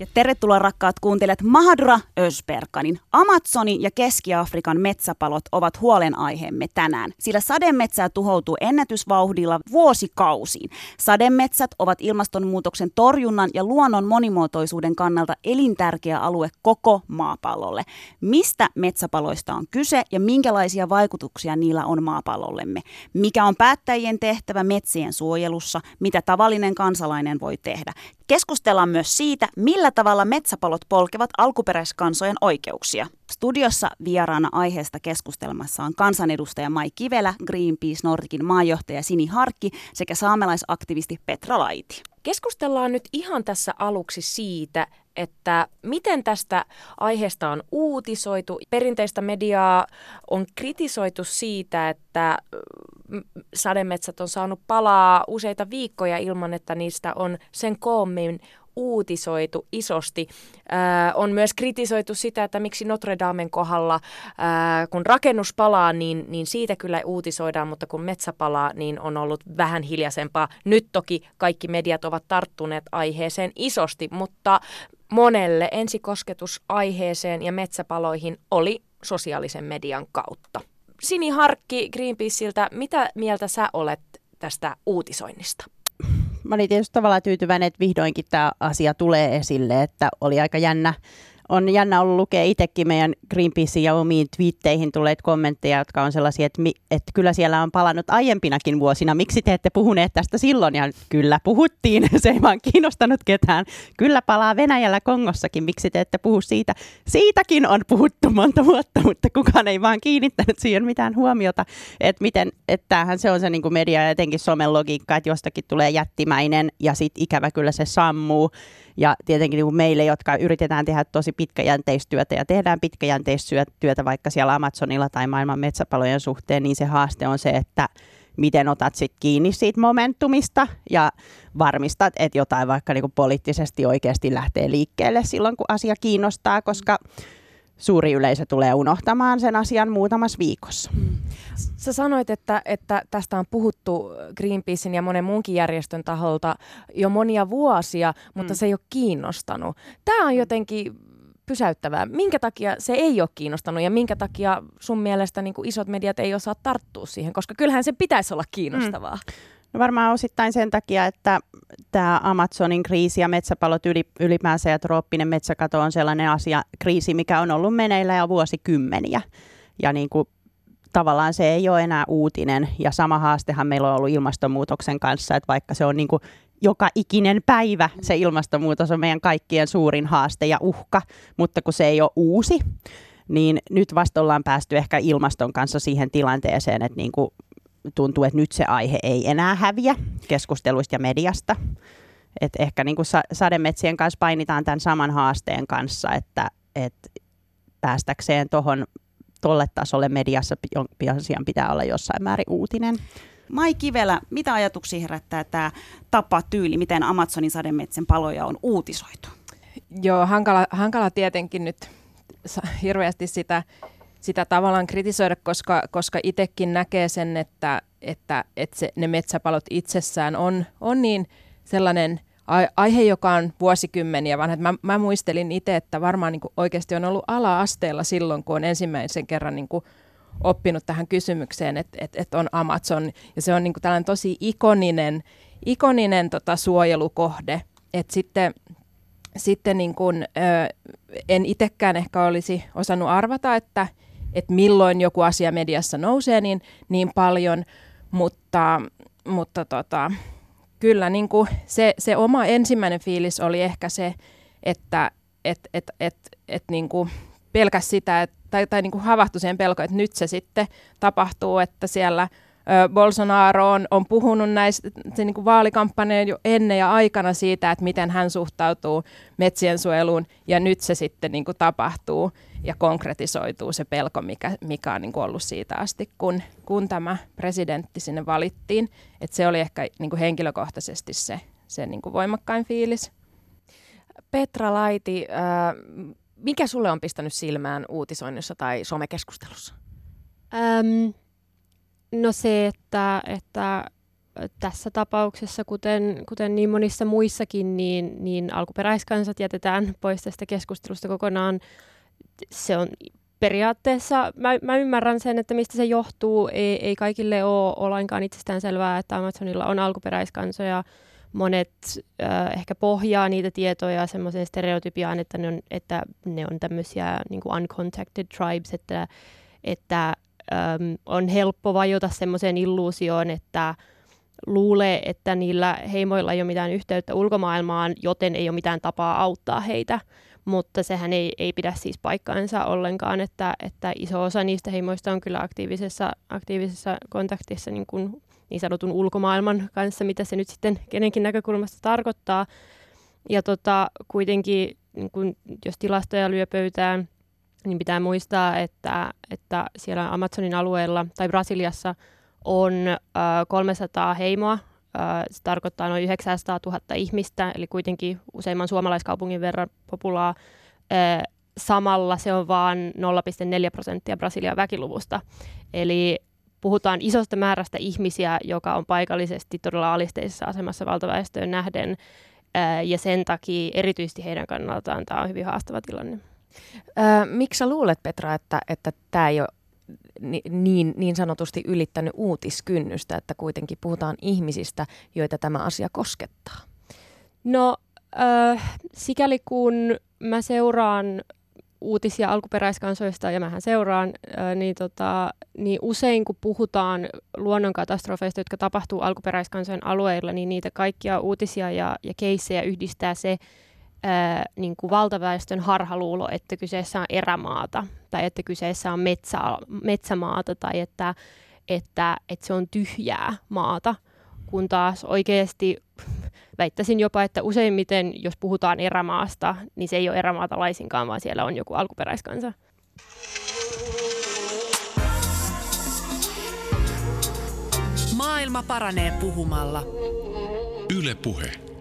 Ja tervetuloa rakkaat kuuntelijat Mahadura Ösperkanin. Amazonin ja Keski-Afrikan metsäpalot ovat huolenaiheemme tänään, sillä sademetsää tuhoutuu ennätysvauhdilla vuosikausiin. Sademetsät ovat ilmastonmuutoksen torjunnan ja luonnon monimuotoisuuden kannalta elintärkeä alue koko maapallolle. Mistä metsäpaloista on kyse ja minkälaisia vaikutuksia niillä on maapallollemme? Mikä on päättäjien tehtävä metsien suojelussa? Mitä tavallinen kansalainen voi tehdä? Keskustellaan myös siitä, millä tavalla metsäpalot polkevat alkuperäiskansojen oikeuksia. Studiossa vieraana aiheesta keskustelmassa on kansanedustaja Mai Kivelä, Greenpeace Nordikin maajohtaja Sini Harkki sekä saamelaisaktivisti Petra Laiti. Keskustellaan nyt ihan tässä aluksi siitä, että miten tästä aiheesta on uutisoitu. Perinteistä mediaa on kritisoitu siitä, että sademetsät on saanut palaa useita viikkoja ilman, että niistä on sen koommin uutisoitu isosti. Äh, on myös kritisoitu sitä, että miksi Notre Damen kohdalla, äh, kun rakennus palaa, niin, niin siitä kyllä uutisoidaan, mutta kun metsä palaa, niin on ollut vähän hiljaisempaa. Nyt toki kaikki mediat ovat tarttuneet aiheeseen isosti, mutta monelle ensikosketus aiheeseen ja metsäpaloihin oli sosiaalisen median kautta. Sini Harkki Greenpeaceiltä, mitä mieltä sä olet tästä uutisoinnista? Mä olin tietysti tavallaan tyytyväinen, että vihdoinkin tämä asia tulee esille, että oli aika jännä on jännä ollut lukea itsekin meidän Greenpeacein ja omiin twiitteihin tulleet kommentteja, jotka on sellaisia, että, mi, että kyllä siellä on palannut aiempinakin vuosina. Miksi te ette puhuneet tästä silloin? Ja kyllä puhuttiin, se ei vaan kiinnostanut ketään. Kyllä palaa Venäjällä Kongossakin, miksi te ette puhu siitä? Siitäkin on puhuttu monta vuotta, mutta kukaan ei vaan kiinnittänyt siihen mitään huomiota, että miten, että tämähän se on se niin kuin media ja etenkin somen logiikka, että jostakin tulee jättimäinen ja sitten ikävä kyllä se sammuu. Ja tietenkin niin kuin meille, jotka yritetään tehdä tosi pitkäjänteistyötä ja tehdään pitkäjänteistyötä vaikka siellä Amazonilla tai maailman metsäpalojen suhteen, niin se haaste on se, että miten otat sit kiinni siitä momentumista ja varmistat, että jotain vaikka niin poliittisesti oikeasti lähtee liikkeelle silloin, kun asia kiinnostaa, koska suuri yleisö tulee unohtamaan sen asian muutamassa viikossa. Mm. Sä sanoit, että, että tästä on puhuttu Greenpeacein ja monen muunkin järjestön taholta jo monia vuosia, mutta mm. se ei ole kiinnostanut. Tämä on jotenkin pysäyttävää. Minkä takia se ei ole kiinnostanut ja minkä takia sun mielestä niin kuin isot mediat ei osaa tarttua siihen, koska kyllähän se pitäisi olla kiinnostavaa. Mm. No varmaan osittain sen takia, että tämä Amazonin kriisi ja metsäpalot ylipäänsä ja trooppinen metsäkato on sellainen asia, kriisi, mikä on ollut meneillä jo vuosikymmeniä. Ja niin kuin tavallaan se ei ole enää uutinen. Ja sama haastehan meillä on ollut ilmastonmuutoksen kanssa, että vaikka se on niin kuin joka ikinen päivä se ilmastonmuutos on meidän kaikkien suurin haaste ja uhka, mutta kun se ei ole uusi, niin nyt vasta ollaan päästy ehkä ilmaston kanssa siihen tilanteeseen, että niin kuin tuntuu, että nyt se aihe ei enää häviä keskusteluista ja mediasta. Et ehkä niin kuin sademetsien kanssa painitaan tämän saman haasteen kanssa, että, että päästäkseen tuohon tolle tasolle mediassa asian pitää olla jossain määrin uutinen. Mai Kivelä, mitä ajatuksia herättää tämä tapa tyyli, miten Amazonin sademetsän paloja on uutisoitu? Joo, hankala, hankala tietenkin nyt hirveästi sitä, sitä tavallaan kritisoida, koska, koska itsekin näkee sen, että, että, että se, ne metsäpalot itsessään on, on niin sellainen aihe, joka on vuosikymmeniä vanha. Mä, mä muistelin itse, että varmaan niin oikeasti on ollut ala-asteella silloin, kun on ensimmäisen kerran niin kuin oppinut tähän kysymykseen, että, että, että on Amazon. Ja se on niin kuin tällainen tosi ikoninen, ikoninen tota, suojelukohde. Että sitten, sitten niin kuin, ö, en itsekään ehkä olisi osannut arvata, että, että milloin joku asia mediassa nousee niin, niin paljon, mutta, mutta tota, kyllä niin kuin se, se oma ensimmäinen fiilis oli ehkä se, että et, et, et, et niin kuin pelkäs sitä, et, tai, tai niin kuin havahtui siihen pelkoon, että nyt se sitten tapahtuu, että siellä Bolsonaro on, on puhunut näistä niin kuin vaalikampanjan jo ennen ja aikana siitä, että miten hän suhtautuu metsien suojeluun, ja nyt se sitten niin kuin tapahtuu ja konkretisoituu se pelko, mikä, mikä on niin kuin ollut siitä asti, kun, kun tämä presidentti sinne valittiin. Et se oli ehkä niin kuin henkilökohtaisesti se, se niin kuin voimakkain fiilis. Petra Laiti, äh, mikä sulle on pistänyt silmään uutisoinnissa tai somekeskustelussa? Öm, no se, että, että tässä tapauksessa, kuten, kuten niin monissa muissakin, niin, niin alkuperäiskansat jätetään pois tästä keskustelusta kokonaan. Se on periaatteessa, mä, mä ymmärrän sen, että mistä se johtuu. Ei, ei kaikille ole, ole lainkaan itsestään selvää, että Amazonilla on alkuperäiskansoja monet äh, ehkä pohjaa niitä tietoja semmoiseen stereotypiaan, että ne on, että ne on tämmöisiä niin uncontacted tribes, että, että ähm, on helppo vajota semmoiseen illuusioon, että luulee, että niillä heimoilla ei ole mitään yhteyttä ulkomaailmaan, joten ei ole mitään tapaa auttaa heitä. Mutta sehän ei, ei pidä siis paikkaansa ollenkaan, että, että iso osa niistä heimoista on kyllä aktiivisessa, aktiivisessa kontaktissa niin kuin niin sanotun ulkomaailman kanssa, mitä se nyt sitten kenenkin näkökulmasta tarkoittaa. Ja tota, kuitenkin, niin kun, jos tilastoja lyö pöytään, niin pitää muistaa, että, että siellä Amazonin alueella tai Brasiliassa on äh, 300 heimoa. Äh, se tarkoittaa noin 900 000 ihmistä, eli kuitenkin useimman suomalaiskaupungin verran populaa. Äh, samalla se on vain 0,4 prosenttia Brasilian väkiluvusta. Eli puhutaan isosta määrästä ihmisiä, joka on paikallisesti todella alisteisessa asemassa valtaväestöön nähden, ja sen takia erityisesti heidän kannaltaan tämä on hyvin haastava tilanne. Miksi sä luulet, Petra, että, että tämä ei ole niin, niin sanotusti ylittänyt uutiskynnystä, että kuitenkin puhutaan ihmisistä, joita tämä asia koskettaa? No, äh, sikäli kun mä seuraan uutisia alkuperäiskansoista, ja mähän seuraan, ää, niin, tota, niin usein kun puhutaan luonnonkatastrofeista, jotka tapahtuu alkuperäiskansojen alueilla, niin niitä kaikkia uutisia ja, ja keissejä yhdistää se ää, niin kuin valtaväestön harhaluulo, että kyseessä on erämaata, tai että kyseessä on metsä, metsämaata, tai että, että, että se on tyhjää maata, kun taas oikeasti väittäisin jopa, että useimmiten, jos puhutaan erämaasta, niin se ei ole erämaata laisinkaan, vaan siellä on joku alkuperäiskansa. Maailma paranee puhumalla. Yle Puhe.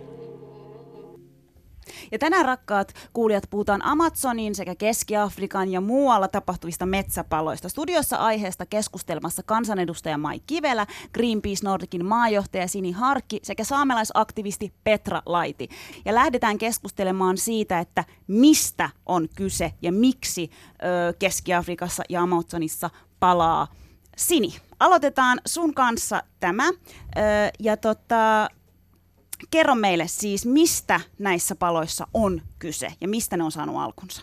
Ja tänään rakkaat kuulijat puhutaan Amazonin sekä Keski-Afrikan ja muualla tapahtuvista metsäpaloista. Studiossa aiheesta keskustelmassa kansanedustaja Mai Kivelä, Greenpeace Nordicin maajohtaja Sini Harkki sekä saamelaisaktivisti Petra Laiti. Ja lähdetään keskustelemaan siitä, että mistä on kyse ja miksi ö, Keski-Afrikassa ja Amazonissa palaa Sini, aloitetaan sun kanssa tämä. Ja tota, kerro meille siis, mistä näissä paloissa on kyse ja mistä ne on saanut alkunsa?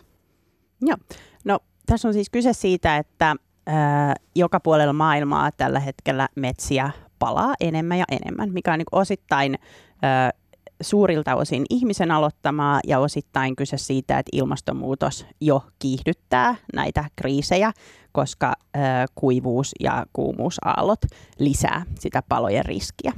Joo, no tässä on siis kyse siitä, että ää, joka puolella maailmaa tällä hetkellä metsiä palaa enemmän ja enemmän, mikä on niin osittain ää, suurilta osin ihmisen aloittamaa ja osittain kyse siitä, että ilmastonmuutos jo kiihdyttää näitä kriisejä, koska ää, kuivuus ja kuumuusaallot lisää sitä palojen riskiä.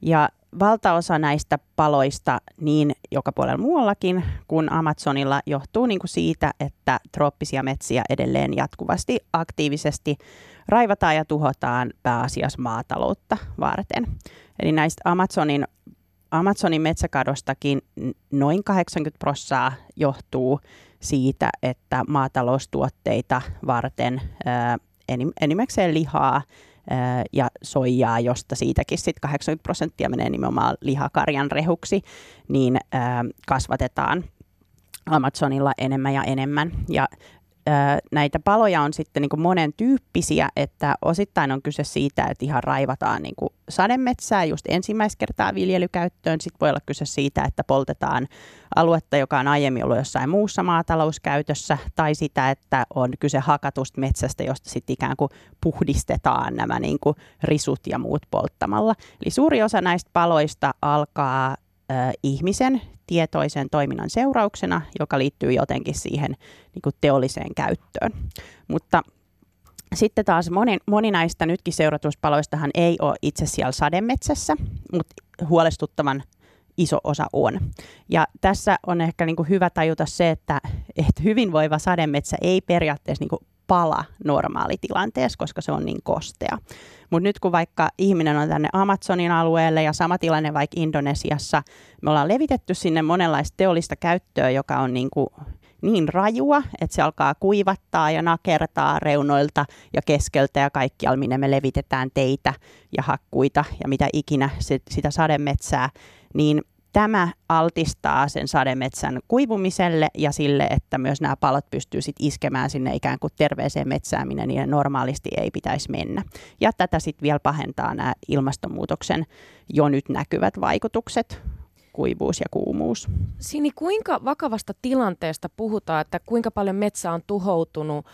Ja valtaosa näistä paloista niin joka puolella muuallakin kuin Amazonilla johtuu niin kuin siitä, että trooppisia metsiä edelleen jatkuvasti aktiivisesti raivataan ja tuhotaan pääasiassa maataloutta varten. Eli näistä Amazonin, Amazonin metsäkadostakin noin 80 prosenttia johtuu siitä, että maataloustuotteita varten enimmäkseen lihaa ja soijaa, josta siitäkin sitten 80 prosenttia menee nimenomaan lihakarjan rehuksi, niin kasvatetaan Amazonilla enemmän ja enemmän. Ja näitä paloja on sitten niin kuin monen tyyppisiä, että osittain on kyse siitä, että ihan raivataan niin kuin sademetsää just ensimmäistä kertaa viljelykäyttöön. Sitten voi olla kyse siitä, että poltetaan aluetta, joka on aiemmin ollut jossain muussa maatalouskäytössä, tai sitä, että on kyse hakatusta metsästä, josta sitten ikään kuin puhdistetaan nämä niin kuin risut ja muut polttamalla. Eli suuri osa näistä paloista alkaa ihmisen tietoisen toiminnan seurauksena, joka liittyy jotenkin siihen niin kuin teolliseen käyttöön. Mutta sitten taas moni, moni näistä nytkin seuratuspaloistahan ei ole itse siellä sademetsässä, mutta huolestuttavan iso osa on. Ja tässä on ehkä niin kuin hyvä tajuta se, että, että hyvinvoiva sademetsä ei periaatteessa niin kuin pala normaalitilanteessa, koska se on niin kostea. Mutta nyt kun vaikka ihminen on tänne Amazonin alueelle ja sama tilanne vaikka Indonesiassa, me ollaan levitetty sinne monenlaista teollista käyttöä, joka on niin kuin niin rajua, että se alkaa kuivattaa ja nakertaa reunoilta ja keskeltä ja kaikkialla, minne me levitetään teitä ja hakkuita ja mitä ikinä sitä sademetsää, niin tämä altistaa sen sademetsän kuivumiselle ja sille, että myös nämä palot pystyy sit iskemään sinne ikään kuin terveeseen metsään, minne niiden normaalisti ei pitäisi mennä. Ja tätä sitten vielä pahentaa nämä ilmastonmuutoksen jo nyt näkyvät vaikutukset kuivuus ja kuumuus. Sini, kuinka vakavasta tilanteesta puhutaan, että kuinka paljon metsä on tuhoutunut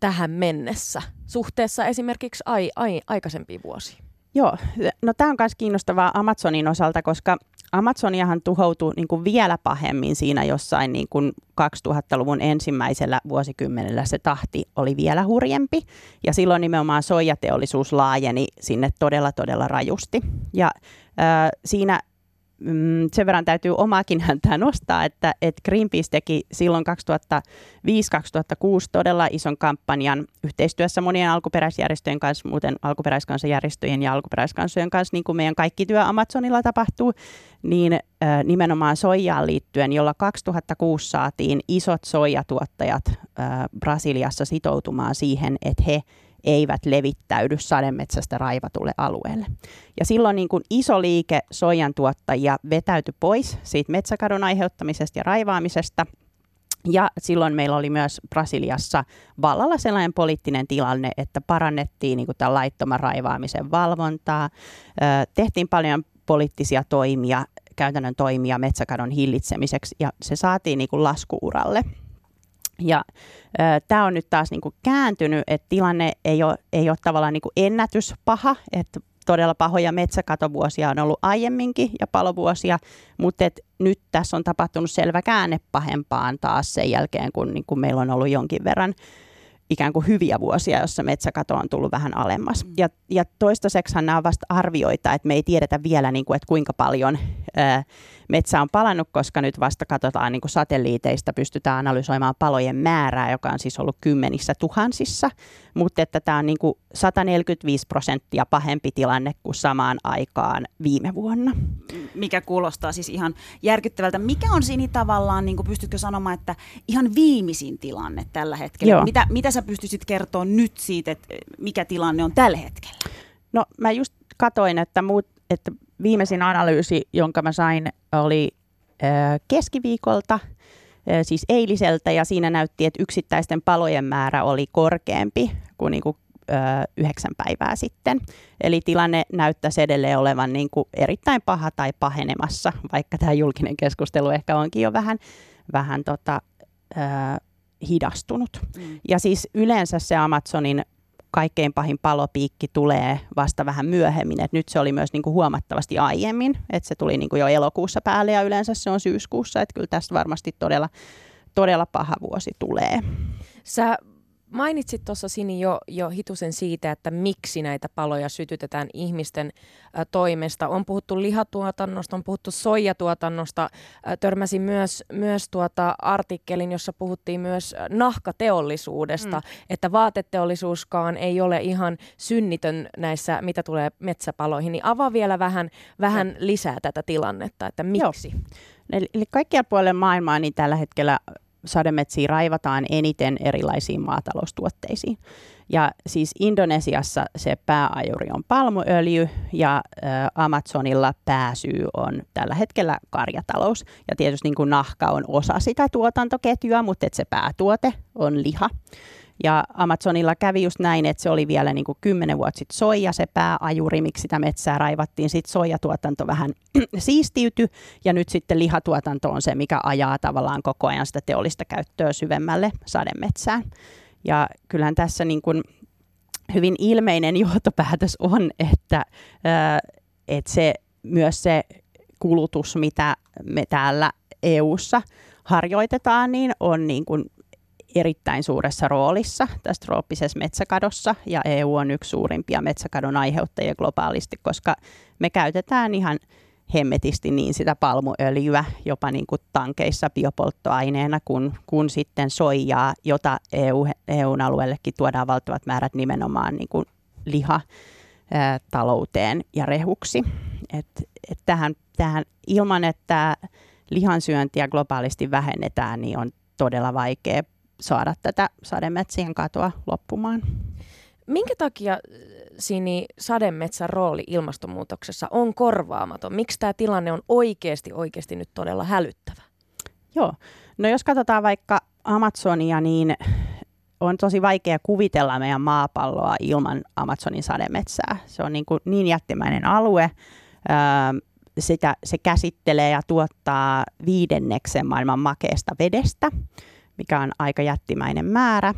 tähän mennessä suhteessa esimerkiksi ai, ai, aikaisempiin vuosiin? Joo, no tämä on myös kiinnostavaa Amazonin osalta, koska Amazoniahan tuhoutui niin kuin vielä pahemmin siinä jossain niin kuin 2000-luvun ensimmäisellä vuosikymmenellä se tahti oli vielä hurjempi. Ja silloin nimenomaan soijateollisuus laajeni sinne todella, todella rajusti. Ja äh, siinä mm, sen verran täytyy omaakin häntää nostaa, että, että Greenpeace teki silloin 2005-2006 todella ison kampanjan yhteistyössä monien alkuperäisjärjestöjen kanssa, muuten alkuperäiskansajärjestöjen ja alkuperäiskansojen kanssa, niin kuin meidän kaikki työ Amazonilla tapahtuu, niin äh, nimenomaan soijaan liittyen, jolla 2006 saatiin isot soijatuottajat äh, Brasiliassa sitoutumaan siihen, että he eivät levittäydy sademetsästä raivatulle alueelle. Ja silloin niin kuin iso liike soijan tuottajia vetäytyi pois siitä metsäkadon aiheuttamisesta ja raivaamisesta. Ja silloin meillä oli myös Brasiliassa vallalla sellainen poliittinen tilanne, että parannettiin niin kuin tämän laittoman raivaamisen valvontaa, tehtiin paljon poliittisia toimia, käytännön toimia metsäkadon hillitsemiseksi ja se saatiin niin kuin laskuuralle. Ja tämä on nyt taas niinku kääntynyt, että tilanne ei ole, ei ole tavallaan niinku ennätyspaha, että todella pahoja metsäkatovuosia on ollut aiemminkin ja palovuosia, mutta et nyt tässä on tapahtunut selvä käänne pahempaan taas sen jälkeen, kun niinku meillä on ollut jonkin verran ikään kuin hyviä vuosia, jossa metsäkato on tullut vähän alemmas. Mm. Ja, ja toistaiseksi nämä on vasta arvioita, että me ei tiedetä vielä, niin kuin, että kuinka paljon ää, metsä on palannut, koska nyt vasta katsotaan niin kuin satelliiteista, pystytään analysoimaan palojen määrää, joka on siis ollut kymmenissä tuhansissa, mutta että tämä on niin kuin 145 prosenttia pahempi tilanne kuin samaan aikaan viime vuonna. Mikä kuulostaa siis ihan järkyttävältä. Mikä on siinä tavallaan, niin kuin pystytkö sanomaan, että ihan viimeisin tilanne tällä hetkellä? Mitä, mitä sä pystyisit kertoa nyt siitä, että mikä tilanne on tällä hetkellä? No mä just katoin, että, muut, että viimeisin analyysi, jonka mä sain, oli äh, keskiviikolta, äh, siis eiliseltä, ja siinä näytti, että yksittäisten palojen määrä oli korkeampi kuin, niin kuin yhdeksän päivää sitten. Eli tilanne näyttäisi edelleen olevan niin kuin erittäin paha tai pahenemassa, vaikka tämä julkinen keskustelu ehkä onkin jo vähän, vähän tota, hidastunut. Mm. Ja siis yleensä se Amazonin kaikkein pahin palopiikki tulee vasta vähän myöhemmin. Et nyt se oli myös niinku huomattavasti aiemmin, että se tuli niinku jo elokuussa päälle ja yleensä se on syyskuussa. Että kyllä tästä varmasti todella, todella paha vuosi tulee. Sä mainitsit tuossa Sini jo, jo hitusen siitä, että miksi näitä paloja sytytetään ihmisten ä, toimesta. On puhuttu lihatuotannosta, on puhuttu soijatuotannosta. Ä, törmäsin myös, myös tuota artikkelin, jossa puhuttiin myös nahkateollisuudesta, mm. että vaateteollisuuskaan ei ole ihan synnitön näissä, mitä tulee metsäpaloihin. Niin avaa vielä vähän, vähän lisää tätä tilannetta, että miksi? Joo. Eli, eli kaikkia puolen maailmaa niin tällä hetkellä sademetsiä raivataan eniten erilaisiin maataloustuotteisiin. Ja siis Indonesiassa se pääajuri on palmuöljy ja Amazonilla pääsyy on tällä hetkellä karjatalous. Ja tietysti niin kuin nahka on osa sitä tuotantoketjua, mutta se päätuote on liha. Ja Amazonilla kävi just näin, että se oli vielä niin kuin kymmenen vuotta sitten soija, se pääajuri, miksi sitä metsää raivattiin. Sitten soijatuotanto vähän siistiytyi ja nyt sitten lihatuotanto on se, mikä ajaa tavallaan koko ajan sitä teollista käyttöä syvemmälle sademetsään. Ja kyllähän tässä niin kuin hyvin ilmeinen johtopäätös on, että, että se, myös se kulutus, mitä me täällä EU:ssa harjoitetaan, niin on niin kuin erittäin suuressa roolissa tässä trooppisessa metsäkadossa ja EU on yksi suurimpia metsäkadon aiheuttajia globaalisti, koska me käytetään ihan hemmetisti niin sitä palmuöljyä jopa niin kuin tankeissa biopolttoaineena kuin, kuin sitten soijaa, jota EU, EUn alueellekin tuodaan valtavat määrät nimenomaan niin kuin liha ää, talouteen ja rehuksi. Et, et tähän, tähän, ilman, että lihansyöntiä globaalisti vähennetään, niin on todella vaikea saada tätä sademetsien katoa loppumaan. Minkä takia Sini sademetsän rooli ilmastonmuutoksessa on korvaamaton? Miksi tämä tilanne on oikeasti oikeasti nyt todella hälyttävä? Joo, no jos katsotaan vaikka Amazonia, niin on tosi vaikea kuvitella meidän maapalloa ilman Amazonin sademetsää. Se on niin, kuin niin jättimäinen alue. Sitä, se käsittelee ja tuottaa viidenneksen maailman makeesta vedestä, mikä on aika jättimäinen määrä.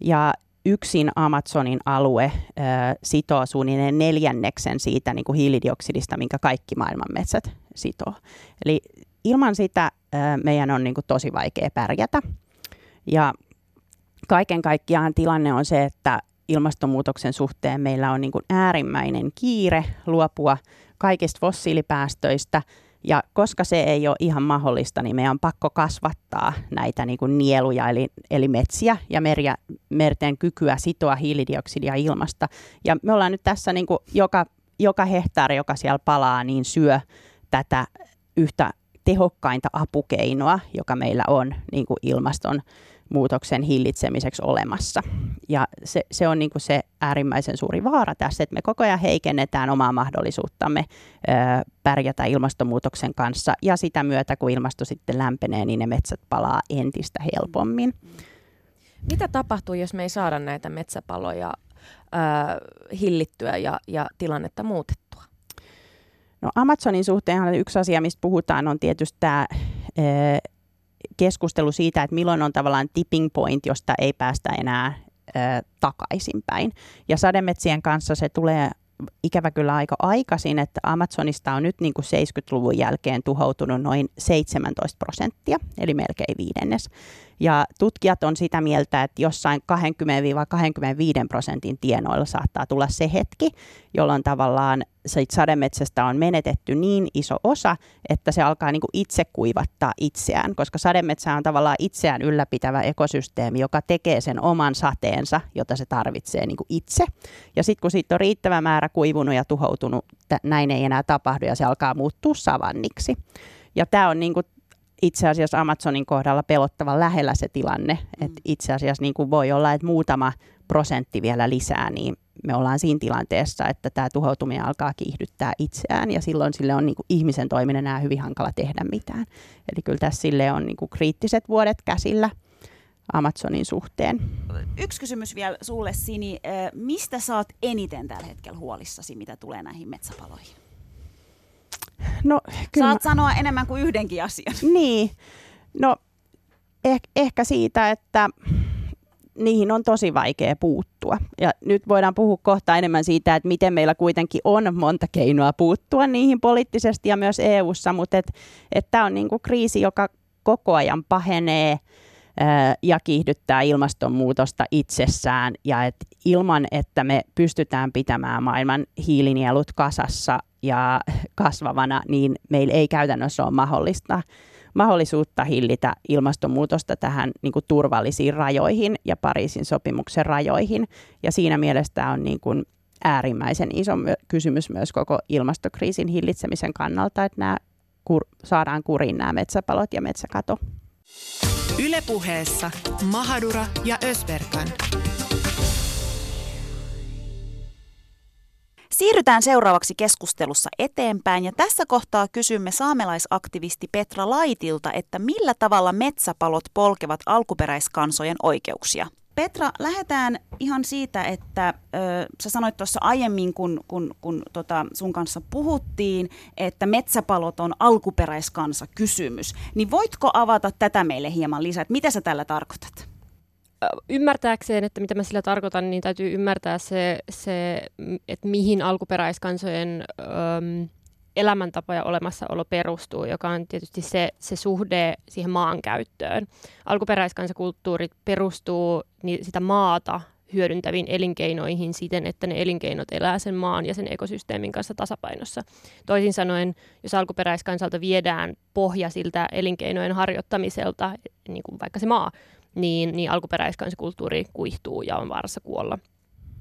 Ja yksin Amazonin alue ö, sitoo suunnilleen neljänneksen siitä niin kuin hiilidioksidista, minkä kaikki maailman metsät sitoo. Eli ilman sitä ö, meidän on niin kuin tosi vaikea pärjätä. Ja kaiken kaikkiaan tilanne on se, että ilmastonmuutoksen suhteen meillä on niin kuin äärimmäinen kiire luopua kaikista fossiilipäästöistä. Ja koska se ei ole ihan mahdollista, niin meidän on pakko kasvattaa näitä niin kuin nieluja, eli, eli metsiä ja meriä, merten kykyä sitoa hiilidioksidia ilmasta. Ja me ollaan nyt tässä niin kuin joka, joka hehtaari, joka siellä palaa, niin syö tätä yhtä tehokkainta apukeinoa, joka meillä on niin kuin ilmaston muutoksen hillitsemiseksi olemassa. Ja se, se on niin kuin se äärimmäisen suuri vaara tässä, että me koko ajan heikennetään omaa mahdollisuuttamme ö, pärjätä ilmastonmuutoksen kanssa. Ja sitä myötä, kun ilmasto sitten lämpenee, niin ne metsät palaa entistä helpommin. Mitä tapahtuu, jos me ei saada näitä metsäpaloja ö, hillittyä ja, ja tilannetta muutettua? No Amazonin suhteen yksi asia, mistä puhutaan, on tietysti tämä keskustelu siitä, että milloin on tavallaan tipping point, josta ei päästä enää takaisinpäin. Ja sademetsien kanssa se tulee ikävä kyllä aika aikaisin, että Amazonista on nyt niin kuin 70-luvun jälkeen tuhoutunut noin 17 prosenttia, eli melkein viidennes. Ja tutkijat on sitä mieltä, että jossain 20-25 prosentin tienoilla saattaa tulla se hetki, jolloin tavallaan sademetsästä on menetetty niin iso osa, että se alkaa niin kuin itse kuivattaa itseään, koska sademetsä on tavallaan itseään ylläpitävä ekosysteemi, joka tekee sen oman sateensa, jota se tarvitsee niin kuin itse. Ja sitten kun siitä on riittävä määrä kuivunut ja tuhoutunut, näin ei enää tapahdu ja se alkaa muuttua savanniksi. Ja tämä on niin kuin itse asiassa Amazonin kohdalla pelottavan lähellä se tilanne, mm. että itse asiassa niin kuin voi olla, että muutama prosentti vielä lisää, niin me ollaan siinä tilanteessa, että tämä tuhoutuminen alkaa kiihdyttää itseään ja silloin sille on niin kuin ihmisen toiminen enää hyvin hankala tehdä mitään. Eli kyllä tässä sille on niin kuin kriittiset vuodet käsillä Amazonin suhteen. Yksi kysymys vielä sulle Sini. Mistä saat eniten tällä hetkellä huolissasi, mitä tulee näihin metsäpaloihin? No, kyllä Saat mä... sanoa enemmän kuin yhdenkin asian. Niin. No, eh- ehkä siitä, että niihin on tosi vaikea puuttua. Ja nyt voidaan puhua kohta enemmän siitä, että miten meillä kuitenkin on monta keinoa puuttua niihin poliittisesti ja myös EU:ssa, mutta että et tämä on niinku kriisi, joka koko ajan pahenee ja kiihdyttää ilmastonmuutosta itsessään ja et ilman, että me pystytään pitämään maailman hiilinielut kasassa ja kasvavana, niin meillä ei käytännössä ole mahdollista mahdollisuutta hillitä ilmastonmuutosta tähän niin kuin turvallisiin rajoihin ja Pariisin sopimuksen rajoihin. Ja siinä mielessä tämä on niin kuin äärimmäisen iso my- kysymys myös koko ilmastokriisin hillitsemisen kannalta, että nämä kur- saadaan kuriin nämä metsäpalot ja metsäkato. Ylepuheessa Mahadura ja Ösberkan. Siirrytään seuraavaksi keskustelussa eteenpäin ja tässä kohtaa kysymme saamelaisaktivisti Petra Laitilta, että millä tavalla metsäpalot polkevat alkuperäiskansojen oikeuksia. Petra, lähdetään ihan siitä, että ö, sä sanoit tuossa aiemmin, kun, kun, kun tota sun kanssa puhuttiin, että metsäpalot on alkuperäiskansa kysymys. Niin voitko avata tätä meille hieman lisää, että mitä sä tällä tarkoitat? ymmärtääkseen, että mitä mä sillä tarkoitan, niin täytyy ymmärtää se, se että mihin alkuperäiskansojen äm, elämäntapa ja olemassaolo perustuu, joka on tietysti se, se suhde siihen maankäyttöön. Alkuperäiskansakulttuurit perustuu sitä maata hyödyntäviin elinkeinoihin siten, että ne elinkeinot elää sen maan ja sen ekosysteemin kanssa tasapainossa. Toisin sanoen, jos alkuperäiskansalta viedään pohja siltä elinkeinojen harjoittamiselta, niin kuin vaikka se maa, niin, niin alkuperäiskansakulttuuri kuihtuu ja on vaarassa kuolla.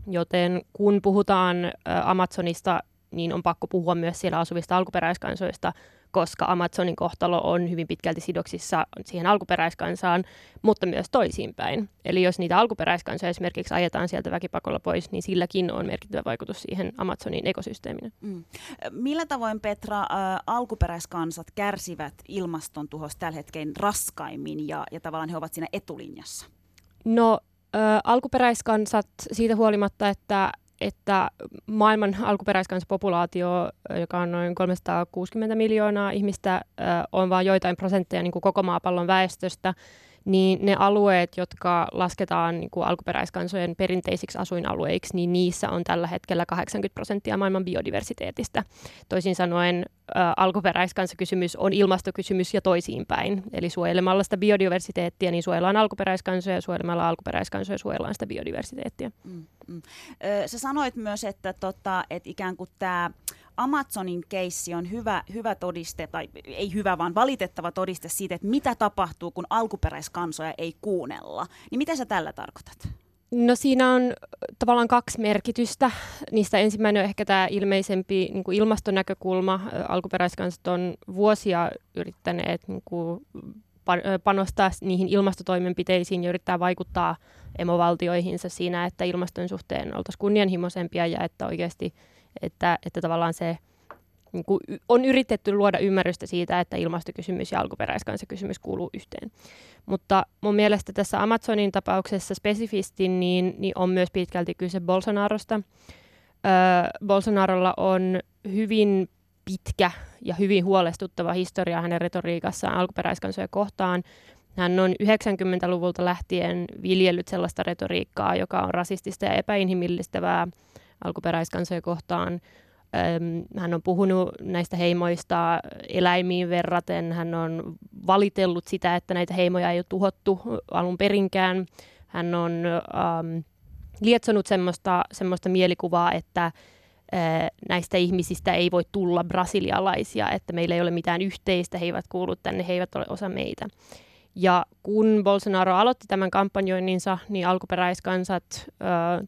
Joten kun puhutaan Amazonista, niin on pakko puhua myös siellä asuvista alkuperäiskansoista, koska Amazonin kohtalo on hyvin pitkälti sidoksissa siihen alkuperäiskansaan, mutta myös toisinpäin. Eli jos niitä alkuperäiskansoja esimerkiksi ajetaan sieltä väkipakolla pois, niin silläkin on merkittävä vaikutus siihen Amazonin ekosysteemiin. Mm. Millä tavoin, Petra, äh, alkuperäiskansat kärsivät ilmaston tuhosta tällä hetkellä raskaimmin ja, ja tavallaan he ovat siinä etulinjassa? No äh, alkuperäiskansat siitä huolimatta, että että maailman alkuperäiskansapopulaatio, joka on noin 360 miljoonaa ihmistä, on vain joitain prosentteja niin kuin koko maapallon väestöstä, niin ne alueet, jotka lasketaan niin kuin alkuperäiskansojen perinteisiksi asuinalueiksi, niin niissä on tällä hetkellä 80 prosenttia maailman biodiversiteetistä. Toisin sanoen ä, alkuperäiskansakysymys on ilmastokysymys ja toisiinpäin. Eli suojelemalla sitä biodiversiteettiä, niin suojellaan alkuperäiskansoja ja suojelemalla alkuperäiskansoja suojellaan sitä biodiversiteettiä. Mm, mm. Sä sanoit myös, että, tota, että ikään kuin tämä Amazonin keissi on hyvä, hyvä todiste, tai ei hyvä, vaan valitettava todiste siitä, että mitä tapahtuu, kun alkuperäiskansoja ei kuunnella. Niin mitä sä tällä tarkoitat? No siinä on tavallaan kaksi merkitystä. Niistä ensimmäinen on ehkä tämä ilmeisempi niin kuin ilmastonäkökulma. Alkuperäiskansat on vuosia yrittäneet niin kuin panostaa niihin ilmastotoimenpiteisiin ja yrittää vaikuttaa emovaltioihinsa siinä, että ilmaston suhteen oltaisiin kunnianhimoisempia ja että oikeasti että, että tavallaan se niin kuin on yritetty luoda ymmärrystä siitä, että ilmastokysymys ja alkuperäiskansakysymys kuuluu yhteen. Mutta mun mielestä tässä Amazonin tapauksessa spesifisti niin, niin on myös pitkälti kyse Bolsonarosta. Öö, Bolsonarolla on hyvin pitkä ja hyvin huolestuttava historia hänen retoriikassaan alkuperäiskansoja kohtaan. Hän on 90-luvulta lähtien viljellyt sellaista retoriikkaa, joka on rasistista ja epäinhimillistävää alkuperäiskansoja kohtaan. Hän on puhunut näistä heimoista eläimiin verraten. Hän on valitellut sitä, että näitä heimoja ei ole tuhottu alun perinkään. Hän on ähm, lietsonut semmoista, semmoista mielikuvaa, että äh, näistä ihmisistä ei voi tulla brasilialaisia, että meillä ei ole mitään yhteistä, he eivät kuulu tänne, he eivät ole osa meitä. Ja kun Bolsonaro aloitti tämän kampanjoinninsa, niin alkuperäiskansat ö,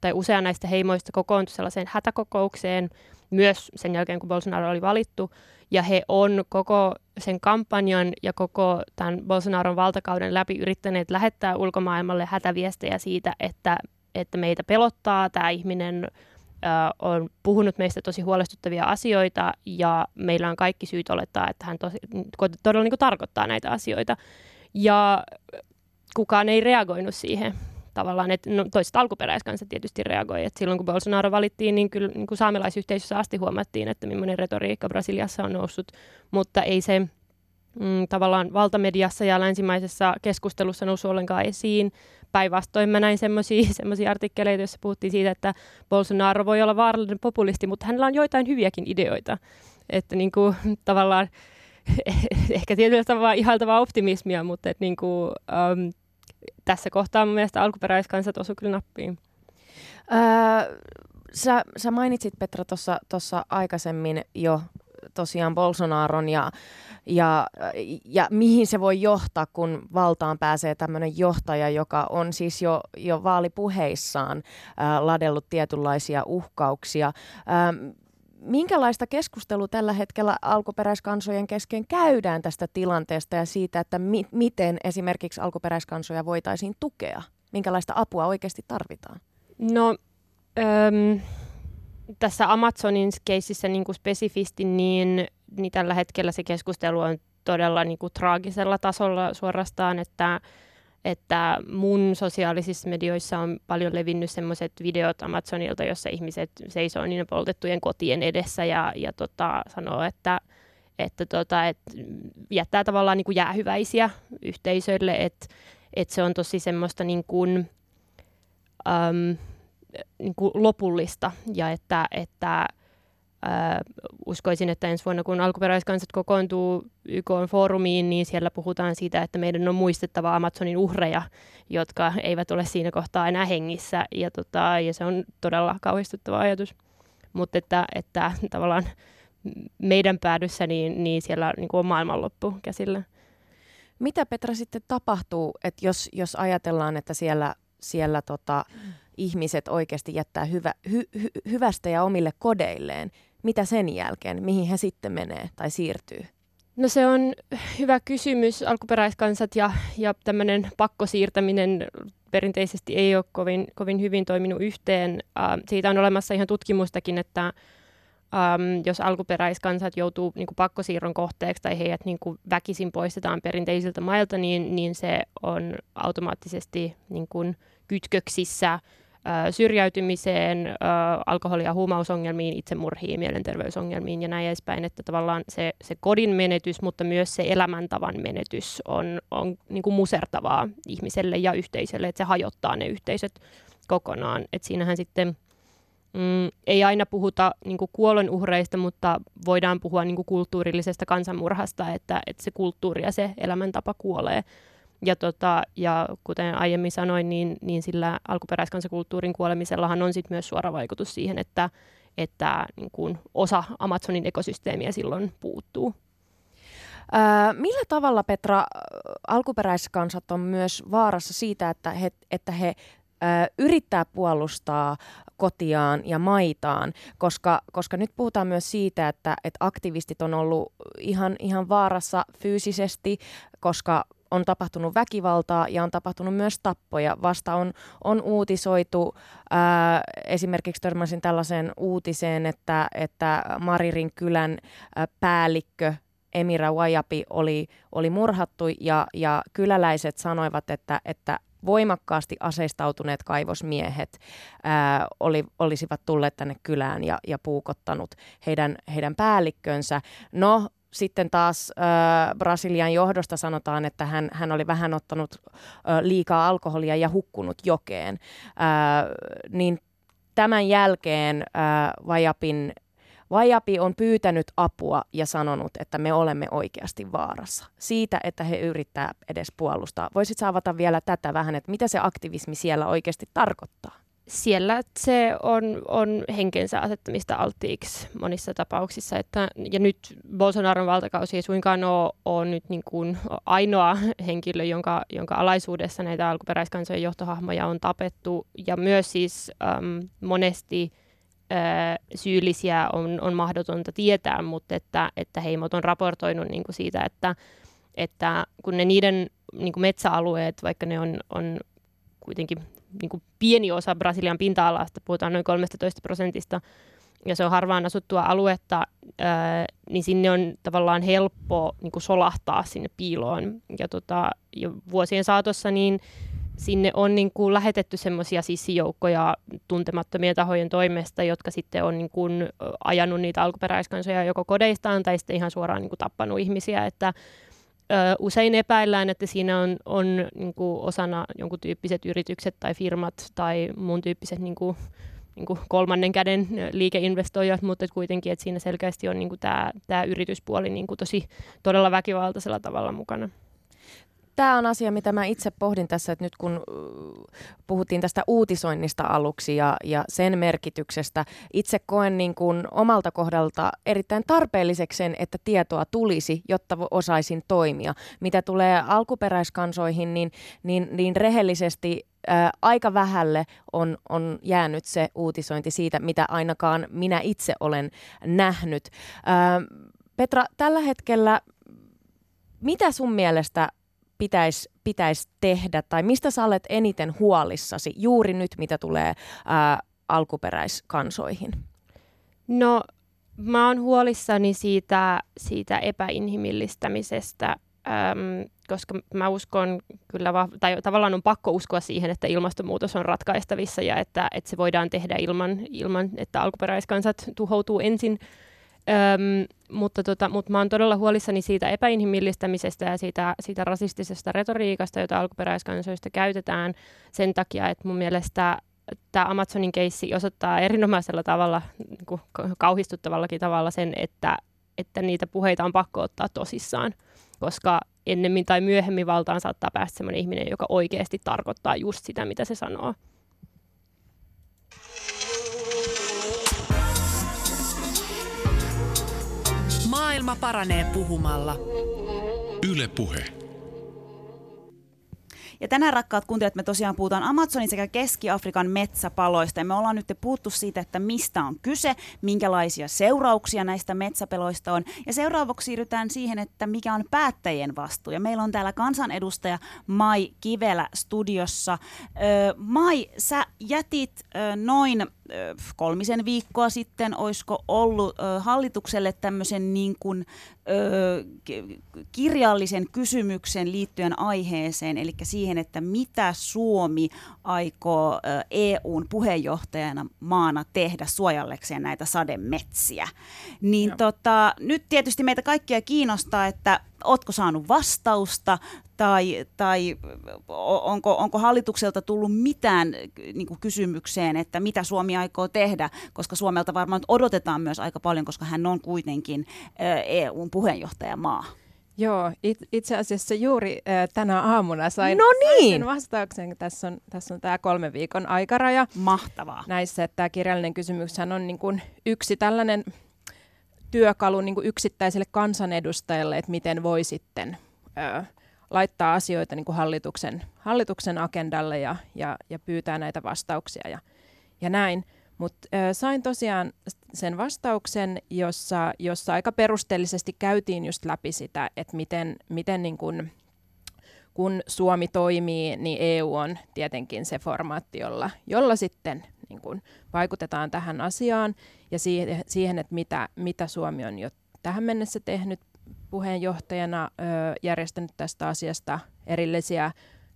tai usea näistä heimoista kokoontui sellaiseen hätäkokoukseen myös sen jälkeen, kun Bolsonaro oli valittu. Ja he on koko sen kampanjan ja koko tämän Bolsonaron valtakauden läpi yrittäneet lähettää ulkomaailmalle hätäviestejä siitä, että, että meitä pelottaa tämä ihminen, ö, on puhunut meistä tosi huolestuttavia asioita ja meillä on kaikki syyt olettaa, että hän tosi, todella niin kuin tarkoittaa näitä asioita. Ja kukaan ei reagoinut siihen tavallaan, että no, toiset alkuperäiskansat tietysti reagoi. että silloin kun Bolsonaro valittiin, niin kyllä niin kuin saamelaisyhteisössä asti huomattiin, että millainen retoriikka Brasiliassa on noussut, mutta ei se mm, tavallaan valtamediassa ja länsimaisessa keskustelussa noussut ollenkaan esiin. Päinvastoin mä näin semmoisia artikkeleita, joissa puhuttiin siitä, että Bolsonaro voi olla vaarallinen populisti, mutta hänellä on joitain hyviäkin ideoita. Että niin kuin, tavallaan ehkä tietyllä tavalla ihailtavaa optimismia, mutta et niin kuin, um, tässä kohtaa mun mielestä alkuperäiskansat osu kyllä nappiin. Öö, sä, sä mainitsit Petra tuossa aikaisemmin jo tosiaan Bolsonaron ja, ja, ja mihin se voi johtaa, kun valtaan pääsee tämmöinen johtaja, joka on siis jo, jo vaalipuheissaan ää, ladellut tietynlaisia uhkauksia. Ää, minkälaista keskustelua tällä hetkellä alkuperäiskansojen kesken käydään tästä tilanteesta ja siitä, että mi- miten esimerkiksi alkuperäiskansoja voitaisiin tukea? Minkälaista apua oikeasti tarvitaan? No, äm, tässä Amazonin keississä niin spesifisti, niin, niin tällä hetkellä se keskustelu on todella niin kuin traagisella tasolla suorastaan, että että mun sosiaalisissa medioissa on paljon levinnyt semmoiset videot Amazonilta, jossa ihmiset seisoo niin poltettujen kotien edessä ja, ja tota, sanoo, että, että, tota, että jättää tavallaan niin kuin jäähyväisiä yhteisöille, että, että se on tosi semmoista niin kuin, äm, niin kuin lopullista ja että, että uskoisin, että ensi vuonna kun alkuperäiskansat kokoontuu YK foorumiin, niin siellä puhutaan siitä, että meidän on muistettava Amazonin uhreja, jotka eivät ole siinä kohtaa enää hengissä. Ja, tota, ja se on todella kauhistuttava ajatus. Mutta että, että tavallaan meidän päädyssä, niin, niin siellä niin kuin on maailmanloppu käsillä. Mitä Petra sitten tapahtuu, että jos, jos ajatellaan, että siellä, siellä tota, ihmiset oikeasti jättää hyvä, hy, hy, hyvästä ja omille kodeilleen, mitä sen jälkeen, mihin he sitten menee tai siirtyy? No se on hyvä kysymys. Alkuperäiskansat ja, ja tämmöinen pakkosiirtäminen perinteisesti ei ole kovin, kovin hyvin toiminut yhteen. Uh, siitä on olemassa ihan tutkimustakin, että um, jos alkuperäiskansat joutuu niin kuin pakkosiirron kohteeksi tai heidät niin kuin väkisin poistetaan perinteisiltä mailta, niin, niin se on automaattisesti niin kuin kytköksissä syrjäytymiseen, alkoholi- ja huumausongelmiin, itsemurhiin, mielenterveysongelmiin ja näin edespäin, että tavallaan se, se kodin menetys, mutta myös se elämäntavan menetys on, on niin kuin musertavaa ihmiselle ja yhteisölle, että se hajottaa ne yhteisöt kokonaan. Et siinähän sitten mm, ei aina puhuta niin kuolonuhreista, mutta voidaan puhua niin kulttuurillisesta kansanmurhasta, että, että se kulttuuri ja se elämäntapa kuolee. Ja, tota, ja kuten aiemmin sanoin, niin, niin sillä alkuperäiskansakulttuurin kuolemisellahan on sit myös suora vaikutus siihen, että, että niin kuin osa Amazonin ekosysteemiä silloin puuttuu. Öö, millä tavalla, Petra, alkuperäiskansat on myös vaarassa siitä, että he, että he yrittää puolustaa kotiaan ja maitaan, koska, koska nyt puhutaan myös siitä, että, että aktivistit on ollut ihan, ihan vaarassa fyysisesti, koska on tapahtunut väkivaltaa ja on tapahtunut myös tappoja. Vasta on, on uutisoitu, ää, esimerkiksi törmäsin tällaiseen uutiseen, että, että Maririn kylän ää, päällikkö Emira Wajapi oli, oli murhattu ja, ja kyläläiset sanoivat, että, että voimakkaasti aseistautuneet kaivosmiehet ää, oli, olisivat tulleet tänne kylään ja, ja puukottanut heidän, heidän päällikkönsä. No, sitten taas äh, Brasilian johdosta sanotaan, että hän, hän oli vähän ottanut äh, liikaa alkoholia ja hukkunut jokeen. Äh, niin tämän jälkeen äh, Vajapin Vajapi on pyytänyt apua ja sanonut, että me olemme oikeasti vaarassa. Siitä, että he yrittää edes puolustaa. Voisit avata vielä tätä vähän, että mitä se aktivismi siellä oikeasti tarkoittaa? Siellä se on, on henkensä asettamista alttiiksi monissa tapauksissa. Että, ja nyt Bolsonaron valtakausi ei suinkaan ole, ole nyt niin kuin ainoa henkilö, jonka, jonka alaisuudessa näitä alkuperäiskansojen johtohahmoja on tapettu. Ja myös siis äm, monesti ä, syyllisiä on, on mahdotonta tietää, mutta että, että heimot on raportoinut niin kuin siitä, että, että kun ne niiden niin kuin metsäalueet, vaikka ne on, on kuitenkin niin kuin pieni osa Brasilian pinta-alasta, puhutaan noin 13 prosentista, ja se on harvaan asuttua aluetta, niin sinne on tavallaan helppo niin kuin solahtaa sinne piiloon. Ja, tota, ja vuosien saatossa niin sinne on niin kuin lähetetty semmoisia sissijoukkoja tuntemattomien tahojen toimesta, jotka sitten on niin kuin ajanut niitä alkuperäiskansoja joko kodeistaan tai sitten ihan suoraan niin kuin tappanut ihmisiä. Että usein epäillään, että siinä on, on niin kuin osana jonkun tyyppiset yritykset tai firmat tai muun tyyppiset niin kuin, niin kuin kolmannen käden liikeinvestoijat, mutta et kuitenkin, että siinä selkeästi on niin kuin tämä, tämä yrityspuoli niin kuin tosi todella väkivaltaisella tavalla mukana tämä on asia, mitä mä itse pohdin tässä, että nyt kun puhuttiin tästä uutisoinnista aluksi ja, ja sen merkityksestä, itse koen niin kuin omalta kohdalta erittäin tarpeelliseksi sen, että tietoa tulisi, jotta osaisin toimia. Mitä tulee alkuperäiskansoihin, niin, niin, niin rehellisesti ää, aika vähälle on, on jäänyt se uutisointi siitä, mitä ainakaan minä itse olen nähnyt. Ää, Petra, tällä hetkellä mitä sun mielestä pitäisi pitäis tehdä tai mistä sä olet eniten huolissasi juuri nyt, mitä tulee ää, alkuperäiskansoihin? No mä oon huolissani siitä, siitä epäinhimillistämisestä, äm, koska mä uskon kyllä, va- tai tavallaan on pakko uskoa siihen, että ilmastonmuutos on ratkaistavissa ja että, että se voidaan tehdä ilman, ilman, että alkuperäiskansat tuhoutuu ensin. Öm, mutta, tota, mutta mä oon todella huolissani siitä epäinhimillistämisestä ja siitä, siitä rasistisesta retoriikasta, jota alkuperäiskansoista käytetään sen takia, että mun mielestä tämä Amazonin keissi osoittaa erinomaisella tavalla, niin kuin kauhistuttavallakin tavalla sen, että, että niitä puheita on pakko ottaa tosissaan, koska ennemmin tai myöhemmin valtaan saattaa päästä sellainen ihminen, joka oikeasti tarkoittaa just sitä, mitä se sanoo. Maailma paranee puhumalla. Yle Puhe. Ja tänään rakkaat kuuntelijat, me tosiaan puhutaan Amazonin sekä Keski-Afrikan metsäpaloista. Ja me ollaan nyt puhuttu siitä, että mistä on kyse, minkälaisia seurauksia näistä metsäpeloista on. Ja seuraavaksi siirrytään siihen, että mikä on päättäjien vastuu. Ja meillä on täällä kansanedustaja Mai Kivelä studiossa. Öö, Mai, sä jätit öö, noin kolmisen viikkoa sitten, olisiko ollut hallitukselle tämmöisen niin kuin, kirjallisen kysymyksen liittyen aiheeseen, eli siihen, että mitä Suomi aikoo EUn puheenjohtajana maana tehdä suojallekseen näitä sademetsiä. Niin tota, nyt tietysti meitä kaikkia kiinnostaa, että ootko saanut vastausta tai, tai onko, onko hallitukselta tullut mitään niin kuin kysymykseen, että mitä Suomi aikoo tehdä, koska Suomelta varmaan odotetaan myös aika paljon, koska hän on kuitenkin EUn puheenjohtajamaa. Joo, it, itse asiassa juuri äh, tänä aamuna sain, no niin. sain vastauksen. Tässä on, tässä on tämä kolme viikon aikaraja. Mahtavaa. Näissä, että tämä kirjallinen kysymys on niin kuin yksi tällainen työkalu niin kuin yksittäiselle kansanedustajalle, että miten voi sitten ö, laittaa asioita niin kuin hallituksen, hallituksen agendalle ja, ja, ja pyytää näitä vastauksia ja, ja näin. Mutta sain tosiaan sen vastauksen, jossa, jossa aika perusteellisesti käytiin just läpi sitä, että miten, miten niin kun, kun Suomi toimii, niin EU on tietenkin se formaatti, jolla, jolla sitten niin kun vaikutetaan tähän asiaan ja siihen, siihen että mitä, mitä Suomi on jo tähän mennessä tehnyt puheenjohtajana, ö, järjestänyt tästä asiasta erillisiä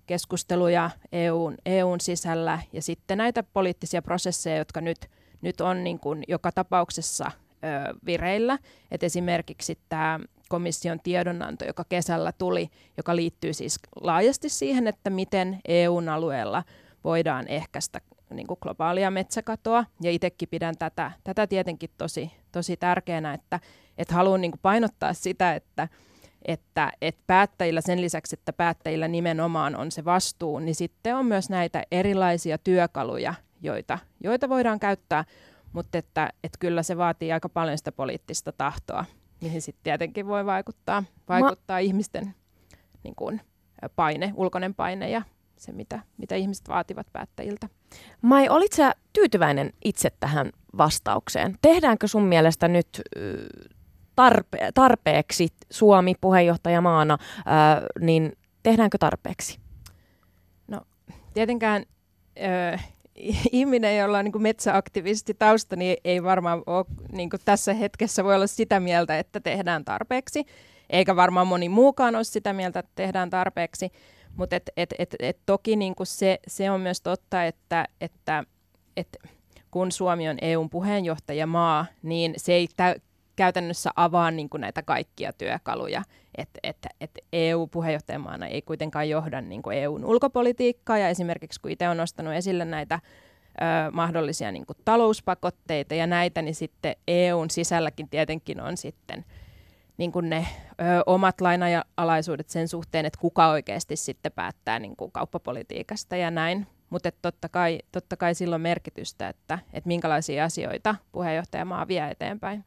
keskusteluja EUn, EUn sisällä ja sitten näitä poliittisia prosesseja, jotka nyt, nyt on niin kuin joka tapauksessa ö, vireillä. Et esimerkiksi tämä komission tiedonanto, joka kesällä tuli, joka liittyy siis laajasti siihen, että miten EUn alueella voidaan ehkäistä niin kuin globaalia metsäkatoa. Ja itsekin pidän tätä, tätä tietenkin tosi, tosi tärkeänä, että, että haluan niin kuin painottaa sitä, että, että, että päättäjillä sen lisäksi, että päättäjillä nimenomaan on se vastuu, niin sitten on myös näitä erilaisia työkaluja, joita, joita voidaan käyttää, mutta että, että kyllä se vaatii aika paljon sitä poliittista tahtoa, mihin sitten tietenkin voi vaikuttaa, vaikuttaa Ma- ihmisten niin kuin, paine, ulkoinen paine ja se, mitä, mitä ihmiset vaativat päättäjiltä. Mai, olit sä tyytyväinen itse tähän vastaukseen? Tehdäänkö sun mielestä nyt tarpe- tarpeeksi Suomi puheenjohtajamaana, ää, niin tehdäänkö tarpeeksi? No tietenkään äh, ihminen, jolla on niin metsäaktivisti tausta, niin ei varmaan ole niin tässä hetkessä voi olla sitä mieltä, että tehdään tarpeeksi. Eikä varmaan moni muukaan ole sitä mieltä, että tehdään tarpeeksi. Mutta et, et, et, et toki niinku se, se on myös totta, että, että et kun Suomi on EUn puheenjohtajamaa, niin se ei tä- käytännössä avaa niinku näitä kaikkia työkaluja. Että et, et EU-puheenjohtajamaana ei kuitenkaan johda niinku EUn ulkopolitiikkaa, ja esimerkiksi kun itse on nostanut esille näitä ö, mahdollisia niinku talouspakotteita ja näitä, niin sitten EUn sisälläkin tietenkin on sitten – niin kuin ne ö, omat lainalaisuudet sen suhteen, että kuka oikeasti sitten päättää niin kuin kauppapolitiikasta ja näin. Mutta totta kai, totta kai silloin merkitystä, että, että minkälaisia asioita puheenjohtajamaa vie eteenpäin.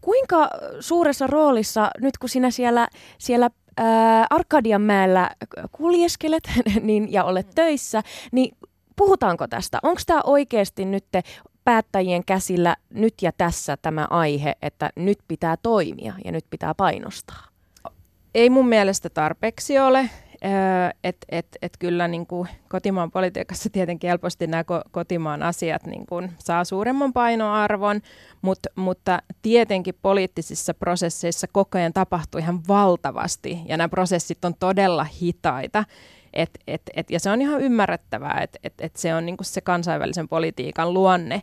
Kuinka suuressa roolissa, nyt kun sinä siellä, siellä Arkadianmäellä kuljeskelet niin, ja olet töissä, niin puhutaanko tästä? Onko tämä oikeasti nyt päättäjien käsillä nyt ja tässä tämä aihe, että nyt pitää toimia ja nyt pitää painostaa? Ei mun mielestä tarpeeksi ole. Että et, et kyllä niin kuin kotimaan politiikassa tietenkin helposti nämä ko- kotimaan asiat niin kuin saa suuremman painoarvon, mut, mutta tietenkin poliittisissa prosesseissa koko ajan tapahtuu ihan valtavasti ja nämä prosessit on todella hitaita. Et, et, et, ja se on ihan ymmärrettävää, että et, et se on niinku se kansainvälisen politiikan luonne.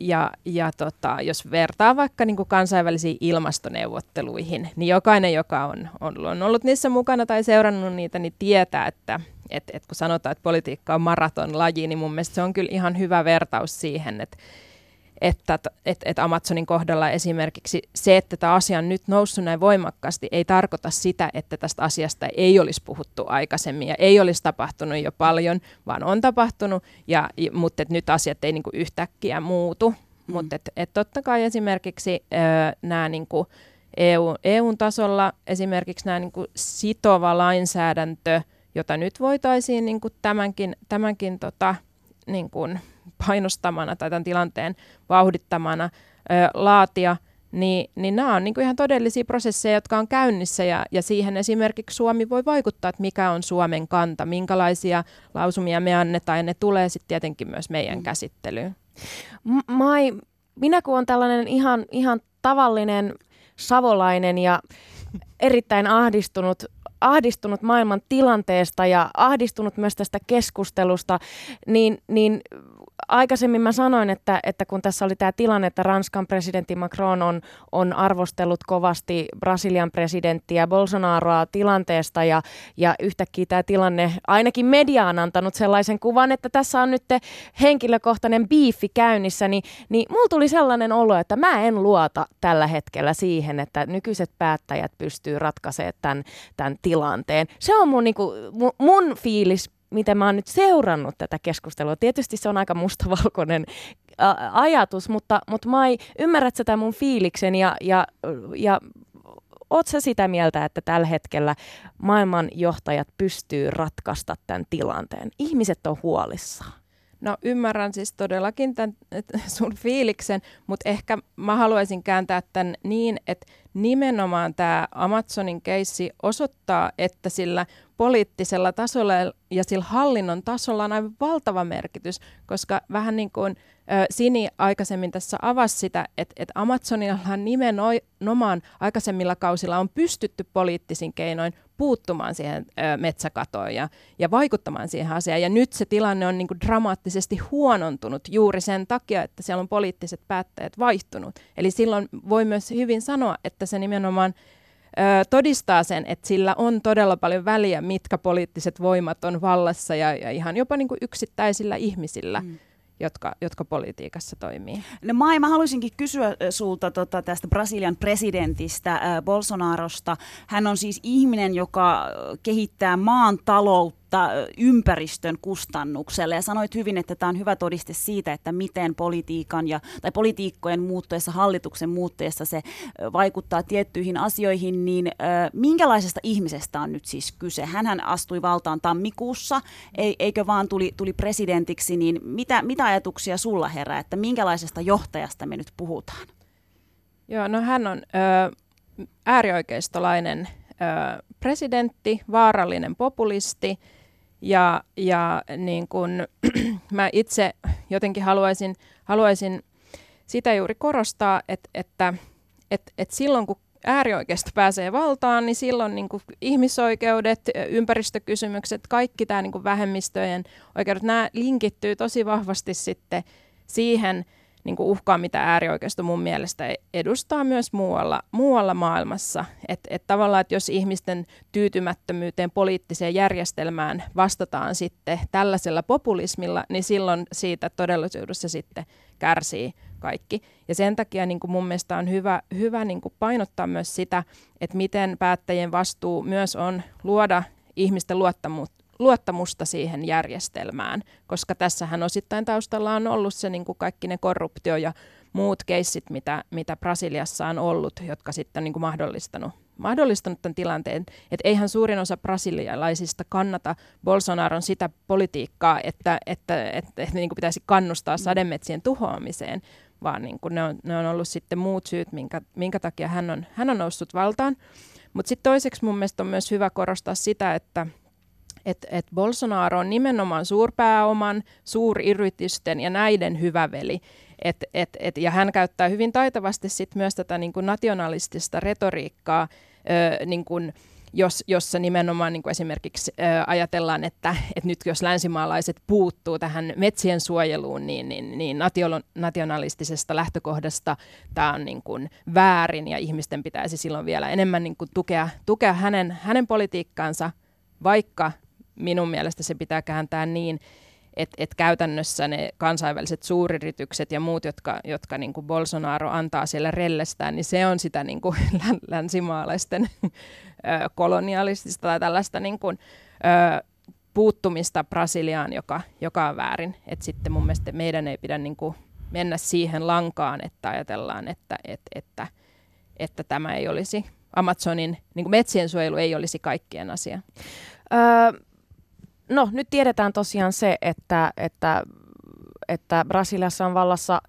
Ja, ja tota, jos vertaa vaikka niin kansainvälisiin ilmastoneuvotteluihin, niin jokainen, joka on, on, on ollut niissä mukana tai seurannut niitä, niin tietää, että et, et kun sanotaan, että politiikka on maratonlaji, niin mun mielestä se on kyllä ihan hyvä vertaus siihen, että että, että, että Amazonin kohdalla esimerkiksi se, että tämä asia on nyt noussut näin voimakkaasti, ei tarkoita sitä, että tästä asiasta ei olisi puhuttu aikaisemmin ja ei olisi tapahtunut jo paljon, vaan on tapahtunut, ja, mutta että nyt asiat ei niin kuin yhtäkkiä muutu. Mm. Mutta et, et totta kai esimerkiksi nämä niin kuin EU, EU-tasolla esimerkiksi nämä niin kuin sitova lainsäädäntö, jota nyt voitaisiin niin kuin tämänkin, tämänkin tota, niin kuin painostamana tai tämän tilanteen vauhdittamana ö, laatia, niin, niin nämä on niin kuin ihan todellisia prosesseja, jotka on käynnissä ja, ja siihen esimerkiksi Suomi voi vaikuttaa, että mikä on Suomen kanta, minkälaisia lausumia me annetaan ja ne tulee sitten tietenkin myös meidän mm. käsittelyyn. Mai, minä kun olen tällainen ihan, ihan tavallinen savolainen ja erittäin ahdistunut ahdistunut maailman tilanteesta ja ahdistunut myös tästä keskustelusta, niin, niin aikaisemmin mä sanoin, että, että kun tässä oli tämä tilanne, että Ranskan presidentti Macron on, on arvostellut kovasti Brasilian presidenttiä Bolsonaroa tilanteesta ja, ja yhtäkkiä tämä tilanne, ainakin media on antanut sellaisen kuvan, että tässä on nyt henkilökohtainen biifi käynnissä, niin, niin mulla tuli sellainen olo, että mä en luota tällä hetkellä siihen, että nykyiset päättäjät pystyy ratkaisemaan tämän, tämän tilanteen. Se on mun, niin kuin, mun fiilis miten mä oon nyt seurannut tätä keskustelua. Tietysti se on aika mustavalkoinen ajatus, mutta, mutta Mai, ymmärrät sä tämän mun fiiliksen ja, ja, ja oot sä sitä mieltä, että tällä hetkellä maailman johtajat pystyy ratkaista tämän tilanteen? Ihmiset on huolissaan. No ymmärrän siis todellakin tämän sun fiiliksen, mutta ehkä mä haluaisin kääntää tämän niin, että nimenomaan tämä Amazonin keissi osoittaa, että sillä poliittisella tasolla ja sillä hallinnon tasolla on aivan valtava merkitys, koska vähän niin kuin Sini aikaisemmin tässä avasi sitä, että, että Amazonillahan nimenomaan aikaisemmilla kausilla on pystytty poliittisin keinoin puuttumaan siihen metsäkatoon ja, ja vaikuttamaan siihen asiaan. Ja nyt se tilanne on niin kuin dramaattisesti huonontunut juuri sen takia, että siellä on poliittiset päättäjät vaihtunut. Eli silloin voi myös hyvin sanoa, että se nimenomaan todistaa sen, että sillä on todella paljon väliä, mitkä poliittiset voimat on vallassa ja, ja ihan jopa niin kuin yksittäisillä ihmisillä. Mm jotka, jotka politiikassa toimii. No Mai, mä haluaisinkin kysyä sulta tota, tästä Brasilian presidentistä äh, Bolsonarosta. Hän on siis ihminen, joka kehittää maan taloutta mutta ympäristön kustannuksella. Ja sanoit hyvin, että tämä on hyvä todiste siitä, että miten politiikan ja, tai politiikkojen muuttuessa, hallituksen muuttuessa se vaikuttaa tiettyihin asioihin, niin minkälaisesta ihmisestä on nyt siis kyse? Hänhän astui valtaan tammikuussa, eikö vaan tuli, tuli presidentiksi, niin mitä, mitä ajatuksia sulla herää, että minkälaisesta johtajasta me nyt puhutaan? Joo, no hän on ö, äärioikeistolainen ö, presidentti, vaarallinen populisti, ja, ja niin kun, mä itse jotenkin haluaisin, haluaisin sitä juuri korostaa, että, että, että, että silloin kun äärioikeisto pääsee valtaan, niin silloin niin kuin ihmisoikeudet, ympäristökysymykset, kaikki tämä niin kuin vähemmistöjen oikeudet, nämä linkittyy tosi vahvasti sitten siihen, niin kuin uhkaa, mitä äärioikeisto mun mielestä edustaa myös muualla, muualla maailmassa. Että et tavallaan, että jos ihmisten tyytymättömyyteen poliittiseen järjestelmään vastataan sitten tällaisella populismilla, niin silloin siitä todellisuudessa sitten kärsii kaikki. Ja sen takia niin kuin mun mielestä on hyvä, hyvä niin kuin painottaa myös sitä, että miten päättäjien vastuu myös on luoda ihmisten luottamusta luottamusta siihen järjestelmään, koska tässähän osittain taustalla on ollut se niin kuin kaikki ne korruptio ja muut keissit, mitä, mitä Brasiliassa on ollut, jotka sitten on niin kuin mahdollistanut, mahdollistanut tämän tilanteen. Että eihän suurin osa brasilialaisista kannata Bolsonaron sitä politiikkaa, että, että, että, että, niin kuin pitäisi kannustaa sademetsien tuhoamiseen, vaan niin kuin ne, on, ne on ollut sitten muut syyt, minkä, minkä takia hän on, hän on noussut valtaan. Mutta sitten toiseksi mun mielestä on myös hyvä korostaa sitä, että – että et Bolsonaro on nimenomaan suurpääoman, suuryritysten ja näiden hyvä veli. Et, et, et, ja hän käyttää hyvin taitavasti sit myös tätä niin kuin nationalistista retoriikkaa ö, niin kuin, jos, jossa nimenomaan niin kuin esimerkiksi ö, ajatellaan, että, että nyt jos länsimaalaiset puuttuu tähän metsien suojeluun, niin, niin, niin nationalistisesta lähtökohdasta tämä on niin kuin väärin ja ihmisten pitäisi silloin vielä enemmän niin kuin tukea, tukea hänen, hänen politiikkaansa, vaikka minun mielestä se pitää kääntää niin, että et käytännössä ne kansainväliset suuriritykset ja muut, jotka, jotka niin kuin Bolsonaro antaa siellä rellestään, niin se on sitä niin kuin länsimaalaisten kolonialistista tai tällaista niin kuin, ö, puuttumista Brasiliaan, joka, joka on väärin. Et sitten mun mielestä meidän ei pidä niin kuin mennä siihen lankaan, että ajatellaan, että, että, että, että tämä ei olisi Amazonin niin kuin metsien suojelu ei olisi kaikkien asia. Öö, no nyt tiedetään tosiaan se, että, että että Brasiliassa on vallassa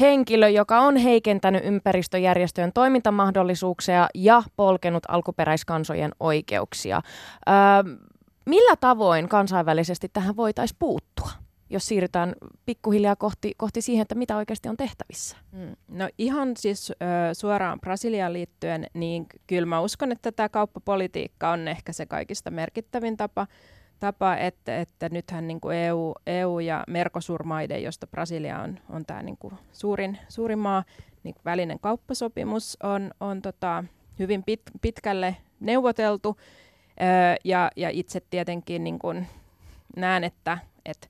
henkilö, joka on heikentänyt ympäristöjärjestöjen toimintamahdollisuuksia ja polkenut alkuperäiskansojen oikeuksia. Öö, millä tavoin kansainvälisesti tähän voitaisiin puuttua? jos siirrytään pikkuhiljaa kohti, kohti siihen, että mitä oikeasti on tehtävissä? Mm. No ihan siis ö, suoraan Brasiliaan liittyen, niin kyllä mä uskon, että tämä kauppapolitiikka on ehkä se kaikista merkittävin tapa tapa, että, että nythän niin kuin EU, EU ja Mercosur-maiden, josta Brasilia on, on tämä niin kuin suurin, suurin maa, niin välinen kauppasopimus on, on tota, hyvin pit, pitkälle neuvoteltu. Öö, ja, ja itse tietenkin niin kuin näen, että, että,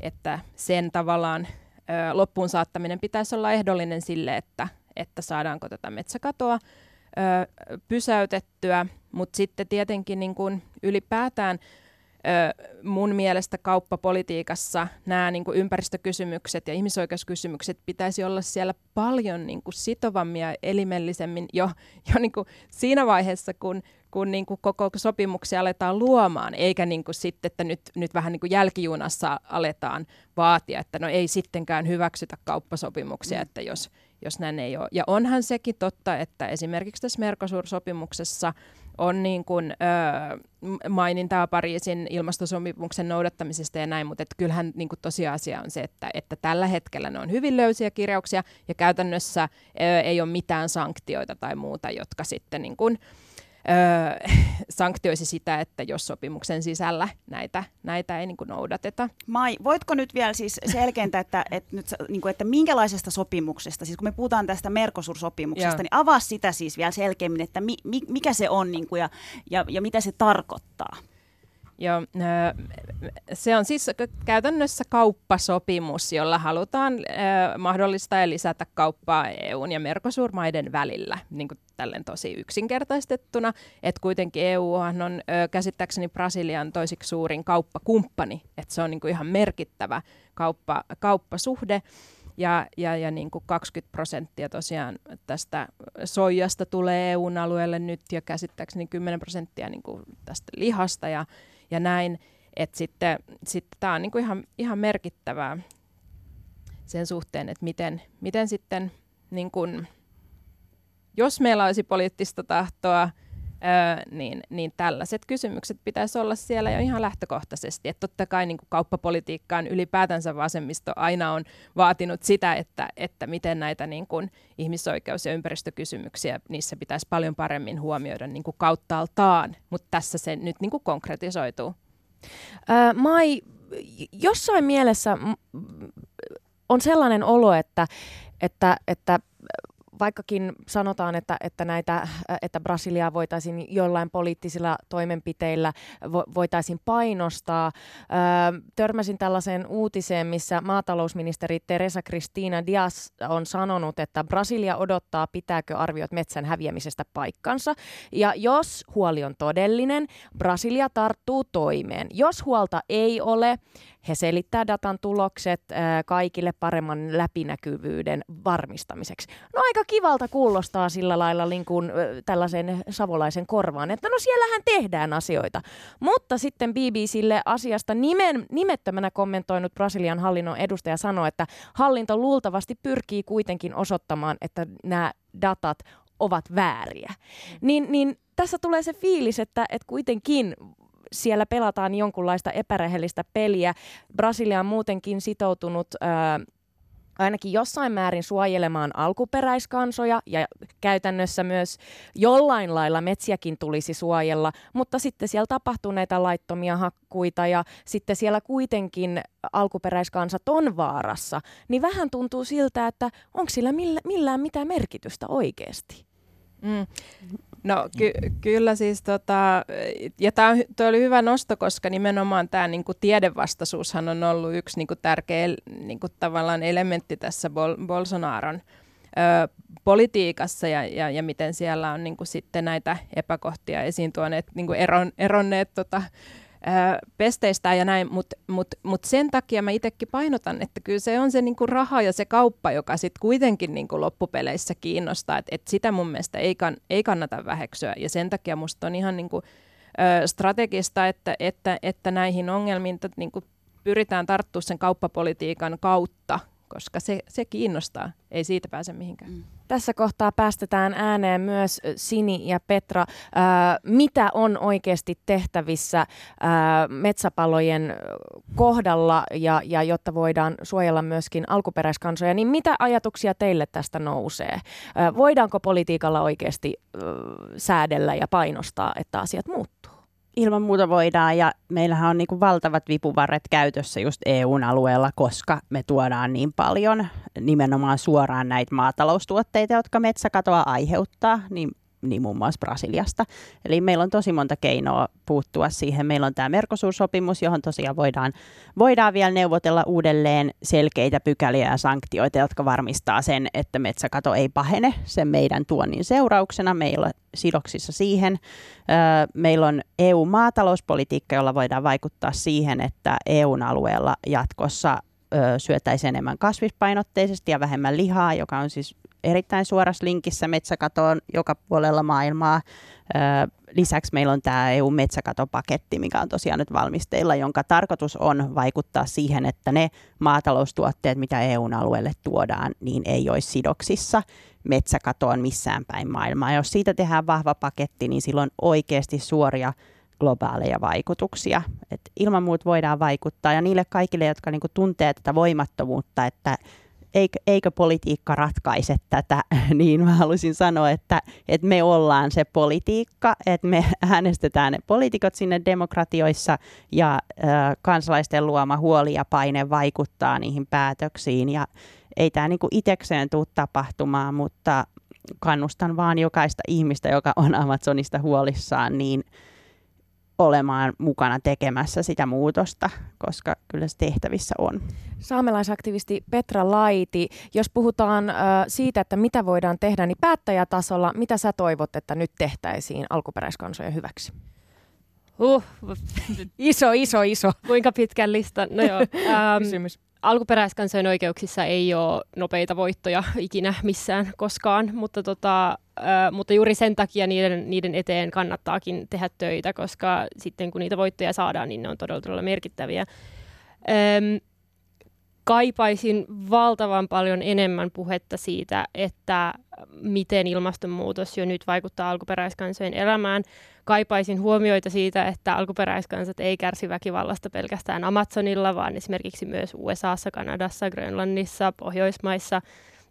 että sen tavallaan ö, loppuun saattaminen pitäisi olla ehdollinen sille, että, että saadaanko tätä metsäkatoa pysäytettyä, mutta sitten tietenkin niin kuin ylipäätään mun mielestä kauppapolitiikassa nämä niin kuin ympäristökysymykset ja ihmisoikeuskysymykset pitäisi olla siellä paljon niin kuin sitovammin ja elimellisemmin jo, jo niin kuin siinä vaiheessa, kun, kun niin kuin koko sopimuksia aletaan luomaan, eikä niin kuin sitten, että nyt, nyt vähän niin kuin jälkijunassa aletaan vaatia, että no ei sittenkään hyväksytä kauppasopimuksia, mm. että jos, jos näin ei ole. Ja onhan sekin totta, että esimerkiksi tässä Mercosur-sopimuksessa on niin kuin, ö, mainintaa Pariisin ilmastosopimuksen noudattamisesta ja näin, mutta et kyllähän niin kuin tosiasia on se, että, että tällä hetkellä ne on hyvin löysiä kirjauksia ja käytännössä ö, ei ole mitään sanktioita tai muuta, jotka sitten niin kuin, sanktioisi sitä, että jos sopimuksen sisällä näitä, näitä ei niin kuin noudateta. Mai, voitko nyt vielä siis selkeentää, että, että, nyt, niin kuin, että minkälaisesta sopimuksesta, siis kun me puhutaan tästä Mercosur-sopimuksesta, niin avaa sitä siis vielä selkeämmin, että mi, mikä se on niin kuin, ja, ja, ja mitä se tarkoittaa? Joo, se on siis käytännössä kauppasopimus, jolla halutaan mahdollistaa ja lisätä kauppaa EUn ja Mercosur-maiden välillä, niin kuin tälleen tosi yksinkertaistettuna. Että kuitenkin EU on käsittääkseni Brasilian toisiksi suurin kauppakumppani, että se on niin kuin ihan merkittävä kauppa, kauppasuhde. Ja, ja, ja niin kuin 20 prosenttia tosiaan tästä soijasta tulee EUn alueelle nyt ja käsittääkseni 10 prosenttia niin kuin tästä lihasta ja ja näin. Että sitten, sitten tämä on niinku ihan, ihan merkittävää sen suhteen, että miten, miten sitten, niin kun, jos meillä olisi poliittista tahtoa, Öö, niin, niin tällaiset kysymykset pitäisi olla siellä jo ihan lähtökohtaisesti. Että totta kai niin kauppapolitiikkaan ylipäätänsä vasemmisto aina on vaatinut sitä, että, että miten näitä niin kuin ihmisoikeus- ja ympäristökysymyksiä, niissä pitäisi paljon paremmin huomioida niin kuin kauttaaltaan, mutta tässä se nyt niin kuin konkretisoituu. Öö, Mai, jossain mielessä on sellainen olo, että, että, että vaikkakin sanotaan, että, että, näitä, että Brasiliaa voitaisiin jollain poliittisilla toimenpiteillä vo, voitaisiin painostaa. Öö, törmäsin tällaiseen uutiseen, missä maatalousministeri Teresa Cristina Diaz on sanonut, että Brasilia odottaa, pitääkö arviot metsän häviämisestä paikkansa. Ja jos huoli on todellinen, Brasilia tarttuu toimeen. Jos huolta ei ole, he selittää datan tulokset kaikille paremman läpinäkyvyyden varmistamiseksi. No aika kivalta kuulostaa sillä lailla niin kuin, tällaisen savolaisen korvaan, että no siellähän tehdään asioita. Mutta sitten BBClle asiasta nimen, nimettömänä kommentoinut Brasilian hallinnon edustaja sanoi, että hallinto luultavasti pyrkii kuitenkin osoittamaan, että nämä datat ovat vääriä. Niin, niin tässä tulee se fiilis, että, että kuitenkin siellä pelataan jonkunlaista epärehellistä peliä. Brasilia on muutenkin sitoutunut ää, ainakin jossain määrin suojelemaan alkuperäiskansoja ja käytännössä myös jollain lailla metsiäkin tulisi suojella, mutta sitten siellä tapahtuu näitä laittomia hakkuita ja sitten siellä kuitenkin alkuperäiskansat on vaarassa, niin vähän tuntuu siltä, että onko sillä millään mitään merkitystä oikeasti? Mm. No ky- kyllä siis, tota, ja tämä oli hyvä nosto, koska nimenomaan tämä niinku tiedevastaisuushan on ollut yksi niinku tärkeä niinku, tavallaan elementti tässä Bol- Bolsonaron ö, politiikassa ja, ja, ja miten siellä on niinku sitten näitä epäkohtia esiin tuoneet, niinku eron, eronneet tota, pesteistä ja näin, mutta mut, mut sen takia mä itsekin painotan, että kyllä se on se niinku raha ja se kauppa, joka sitten kuitenkin niinku loppupeleissä kiinnostaa, että et sitä mun mielestä ei, kan, ei kannata väheksyä. Ja sen takia musta on ihan niinku, ö, strategista, että, että, että näihin ongelmiin niinku pyritään tarttua sen kauppapolitiikan kautta, koska se, se kiinnostaa, ei siitä pääse mihinkään. Mm. Tässä kohtaa päästetään ääneen myös Sini ja Petra. Ää, mitä on oikeasti tehtävissä ää, metsäpalojen kohdalla ja, ja jotta voidaan suojella myöskin alkuperäiskansoja, niin mitä ajatuksia teille tästä nousee? Ää, voidaanko politiikalla oikeasti ää, säädellä ja painostaa, että asiat muuttuu? Ilman muuta voidaan ja meillähän on niin kuin valtavat vipuvarret käytössä just EUn alueella, koska me tuodaan niin paljon nimenomaan suoraan näitä maataloustuotteita, jotka metsäkatoa aiheuttaa, niin niin muun muassa Brasiliasta. Eli meillä on tosi monta keinoa puuttua siihen. Meillä on tämä Merkosuursopimus, johon tosiaan voidaan, voidaan vielä neuvotella uudelleen selkeitä pykäliä ja sanktioita, jotka varmistaa sen, että metsäkato ei pahene sen meidän tuonnin seurauksena. Meillä sidoksissa siihen. Meillä on EU-maatalouspolitiikka, jolla voidaan vaikuttaa siihen, että EUn alueella jatkossa syötäisiin enemmän kasvispainotteisesti ja vähemmän lihaa, joka on siis erittäin suorassa linkissä metsäkatoon joka puolella maailmaa. Lisäksi meillä on tämä EU-metsäkatopaketti, mikä on tosiaan nyt valmisteilla, jonka tarkoitus on vaikuttaa siihen, että ne maataloustuotteet, mitä EUn alueelle tuodaan, niin ei olisi sidoksissa metsäkatoon missään päin maailmaa. Jos siitä tehdään vahva paketti, niin silloin oikeasti suoria globaaleja vaikutuksia. Et ilman muuta voidaan vaikuttaa ja niille kaikille, jotka niinku tuntee tätä voimattomuutta, että eikö, eikö politiikka ratkaise tätä, niin mä haluaisin sanoa, että, että me ollaan se politiikka, että me äänestetään ne poliitikot sinne demokratioissa ja äh, kansalaisten luoma huoli ja paine vaikuttaa niihin päätöksiin. Ja ei tämä niinku itekseen tule tapahtumaan, mutta kannustan vaan jokaista ihmistä, joka on Amazonista huolissaan, niin olemaan mukana tekemässä sitä muutosta, koska kyllä se tehtävissä on. Saamelaisaktivisti Petra Laiti, jos puhutaan siitä, että mitä voidaan tehdä, niin päättäjätasolla, mitä sä toivot, että nyt tehtäisiin alkuperäiskansojen hyväksi? Uh, iso, iso, iso. Kuinka pitkän listan? No joo. Ähm, Kysymys alkuperäiskansojen oikeuksissa ei ole nopeita voittoja ikinä missään koskaan, mutta, tota, mutta juuri sen takia niiden, niiden eteen kannattaakin tehdä töitä, koska sitten kun niitä voittoja saadaan, niin ne on todella, todella merkittäviä. Ähm, kaipaisin valtavan paljon enemmän puhetta siitä, että miten ilmastonmuutos jo nyt vaikuttaa alkuperäiskansojen elämään. Kaipaisin huomioita siitä, että alkuperäiskansat ei kärsi väkivallasta pelkästään Amazonilla, vaan esimerkiksi myös USAssa, Kanadassa, Grönlannissa, Pohjoismaissa,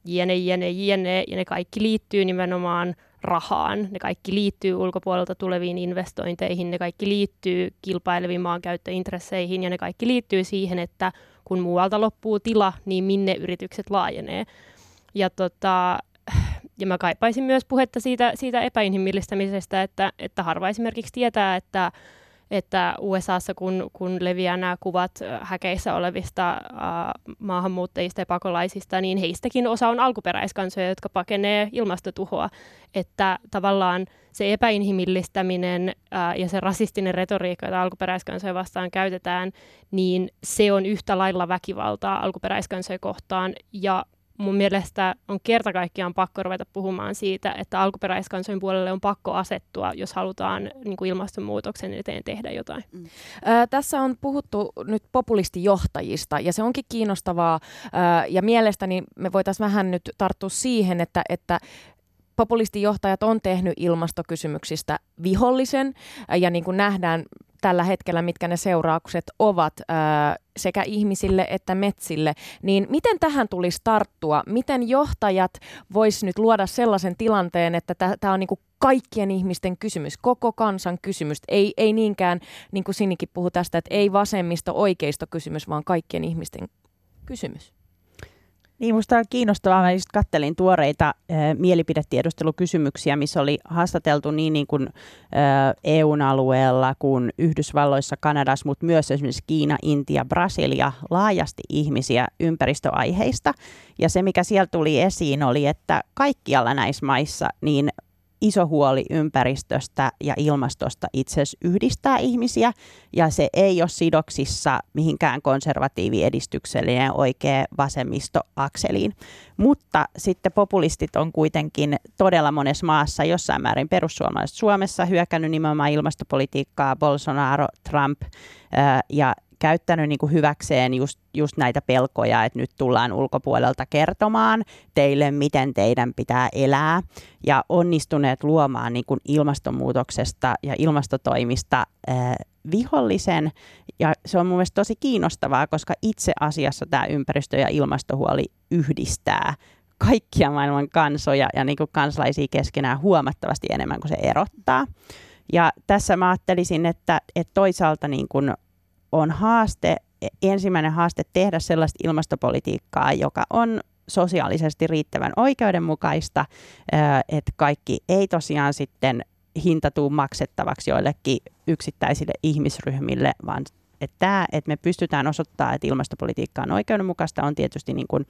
jne, jne, jne, ja ne kaikki liittyy nimenomaan rahaan. Ne kaikki liittyy ulkopuolelta tuleviin investointeihin, ne kaikki liittyy kilpaileviin maankäyttöintresseihin ja ne kaikki liittyy siihen, että kun muualta loppuu tila, niin minne yritykset laajenee. Ja, tota, ja mä kaipaisin myös puhetta siitä, siitä epäinhimillistämisestä, että, että harva esimerkiksi tietää, että että USAssa, kun, kun leviää nämä kuvat häkeissä olevista äh, maahanmuuttajista ja pakolaisista, niin heistäkin osa on alkuperäiskansoja, jotka pakenee ilmastotuhoa. Että tavallaan se epäinhimillistäminen äh, ja se rasistinen retoriikka, jota alkuperäiskansoja vastaan käytetään, niin se on yhtä lailla väkivaltaa alkuperäiskansoja kohtaan. Ja mun mielestä on kerta kaikkiaan pakko ruveta puhumaan siitä, että alkuperäiskansojen puolelle on pakko asettua, jos halutaan niin kuin ilmastonmuutoksen eteen tehdä jotain. Mm. Ö, tässä on puhuttu nyt populistijohtajista ja se onkin kiinnostavaa ö, ja mielestäni me voitaisiin vähän nyt tarttua siihen, että, että populistijohtajat on tehnyt ilmastokysymyksistä vihollisen ja niin kuin nähdään tällä hetkellä, mitkä ne seuraukset ovat ää, sekä ihmisille että metsille, niin miten tähän tulisi tarttua? Miten johtajat vois nyt luoda sellaisen tilanteen, että tämä on niinku kaikkien ihmisten kysymys, koko kansan kysymys. Ei, ei niinkään, niin kuin Sinikin puhui tästä, että ei vasemmisto oikeisto kysymys, vaan kaikkien ihmisten kysymys. Niin, minusta on kiinnostavaa. Mä just kattelin tuoreita äh, mielipidetiedustelukysymyksiä, missä oli haastateltu niin, niin kuin äh, EUn alueella kuin Yhdysvalloissa, Kanadassa, mutta myös esimerkiksi Kiina, Intia, Brasilia, laajasti ihmisiä ympäristöaiheista. Ja se, mikä sieltä tuli esiin, oli, että kaikkialla näissä maissa niin iso huoli ympäristöstä ja ilmastosta itse yhdistää ihmisiä ja se ei ole sidoksissa mihinkään konservatiiviedistyksellinen oikea vasemmistoakseliin. Mutta sitten populistit on kuitenkin todella monessa maassa jossain määrin perussuomalaiset Suomessa hyökännyt nimenomaan ilmastopolitiikkaa, Bolsonaro, Trump ja käyttänyt niin kuin hyväkseen just, just näitä pelkoja, että nyt tullaan ulkopuolelta kertomaan teille, miten teidän pitää elää, ja onnistuneet luomaan niin kuin ilmastonmuutoksesta ja ilmastotoimista äh, vihollisen, ja se on mun mielestä tosi kiinnostavaa, koska itse asiassa tämä ympäristö- ja ilmastohuoli yhdistää kaikkia maailman kansoja ja niin kuin kansalaisia keskenään huomattavasti enemmän kuin se erottaa. Ja tässä mä ajattelisin, että, että toisaalta niin kuin on haaste, ensimmäinen haaste tehdä sellaista ilmastopolitiikkaa, joka on sosiaalisesti riittävän oikeudenmukaista, että kaikki ei tosiaan sitten hinta tuu maksettavaksi joillekin yksittäisille ihmisryhmille, vaan että tämä, että me pystytään osoittamaan, että ilmastopolitiikka on oikeudenmukaista, on tietysti niin kuin,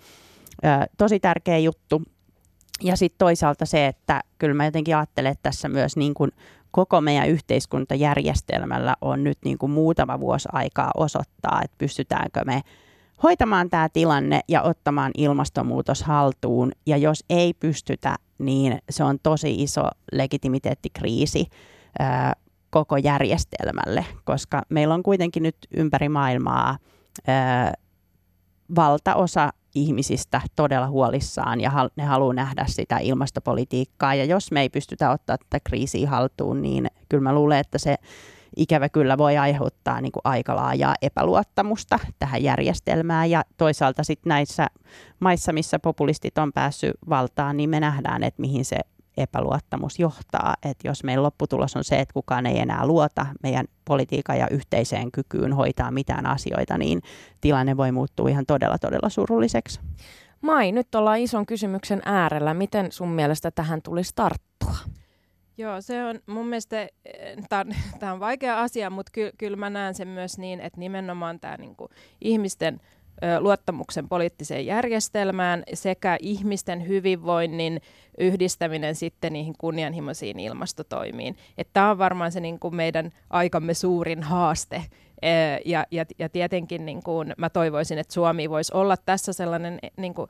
tosi tärkeä juttu. Ja sitten toisaalta se, että kyllä mä jotenkin ajattelen, että tässä myös niin kuin koko meidän yhteiskuntajärjestelmällä on nyt niin kuin muutama vuosi aikaa osoittaa, että pystytäänkö me hoitamaan tämä tilanne ja ottamaan ilmastonmuutos haltuun. Ja jos ei pystytä, niin se on tosi iso legitimiteettikriisi ää, koko järjestelmälle, koska meillä on kuitenkin nyt ympäri maailmaa ää, valtaosa ihmisistä todella huolissaan ja ne haluaa nähdä sitä ilmastopolitiikkaa. Ja jos me ei pystytä ottaa tätä kriisiä haltuun, niin kyllä mä luulen, että se ikävä kyllä voi aiheuttaa niin kuin aika laajaa epäluottamusta tähän järjestelmään. Ja toisaalta sitten näissä maissa, missä populistit on päässyt valtaan, niin me nähdään, että mihin se epäluottamus johtaa. Että jos meidän lopputulos on se, että kukaan ei enää luota meidän politiikan ja yhteiseen kykyyn hoitaa mitään asioita, niin tilanne voi muuttua ihan todella, todella surulliseksi. Mai, nyt ollaan ison kysymyksen äärellä. Miten sun mielestä tähän tulisi tarttua? Joo, se on mun mielestä, eh, tämä on vaikea asia, mutta ky, kyllä mä näen sen myös niin, että nimenomaan tämä niinku, ihmisten luottamuksen poliittiseen järjestelmään sekä ihmisten hyvinvoinnin yhdistäminen sitten niihin kunnianhimoisiin ilmastotoimiin. Tämä on varmaan se niin kuin meidän aikamme suurin haaste. Ja, ja, ja tietenkin niin kuin mä toivoisin, että Suomi voisi olla tässä sellainen niin kuin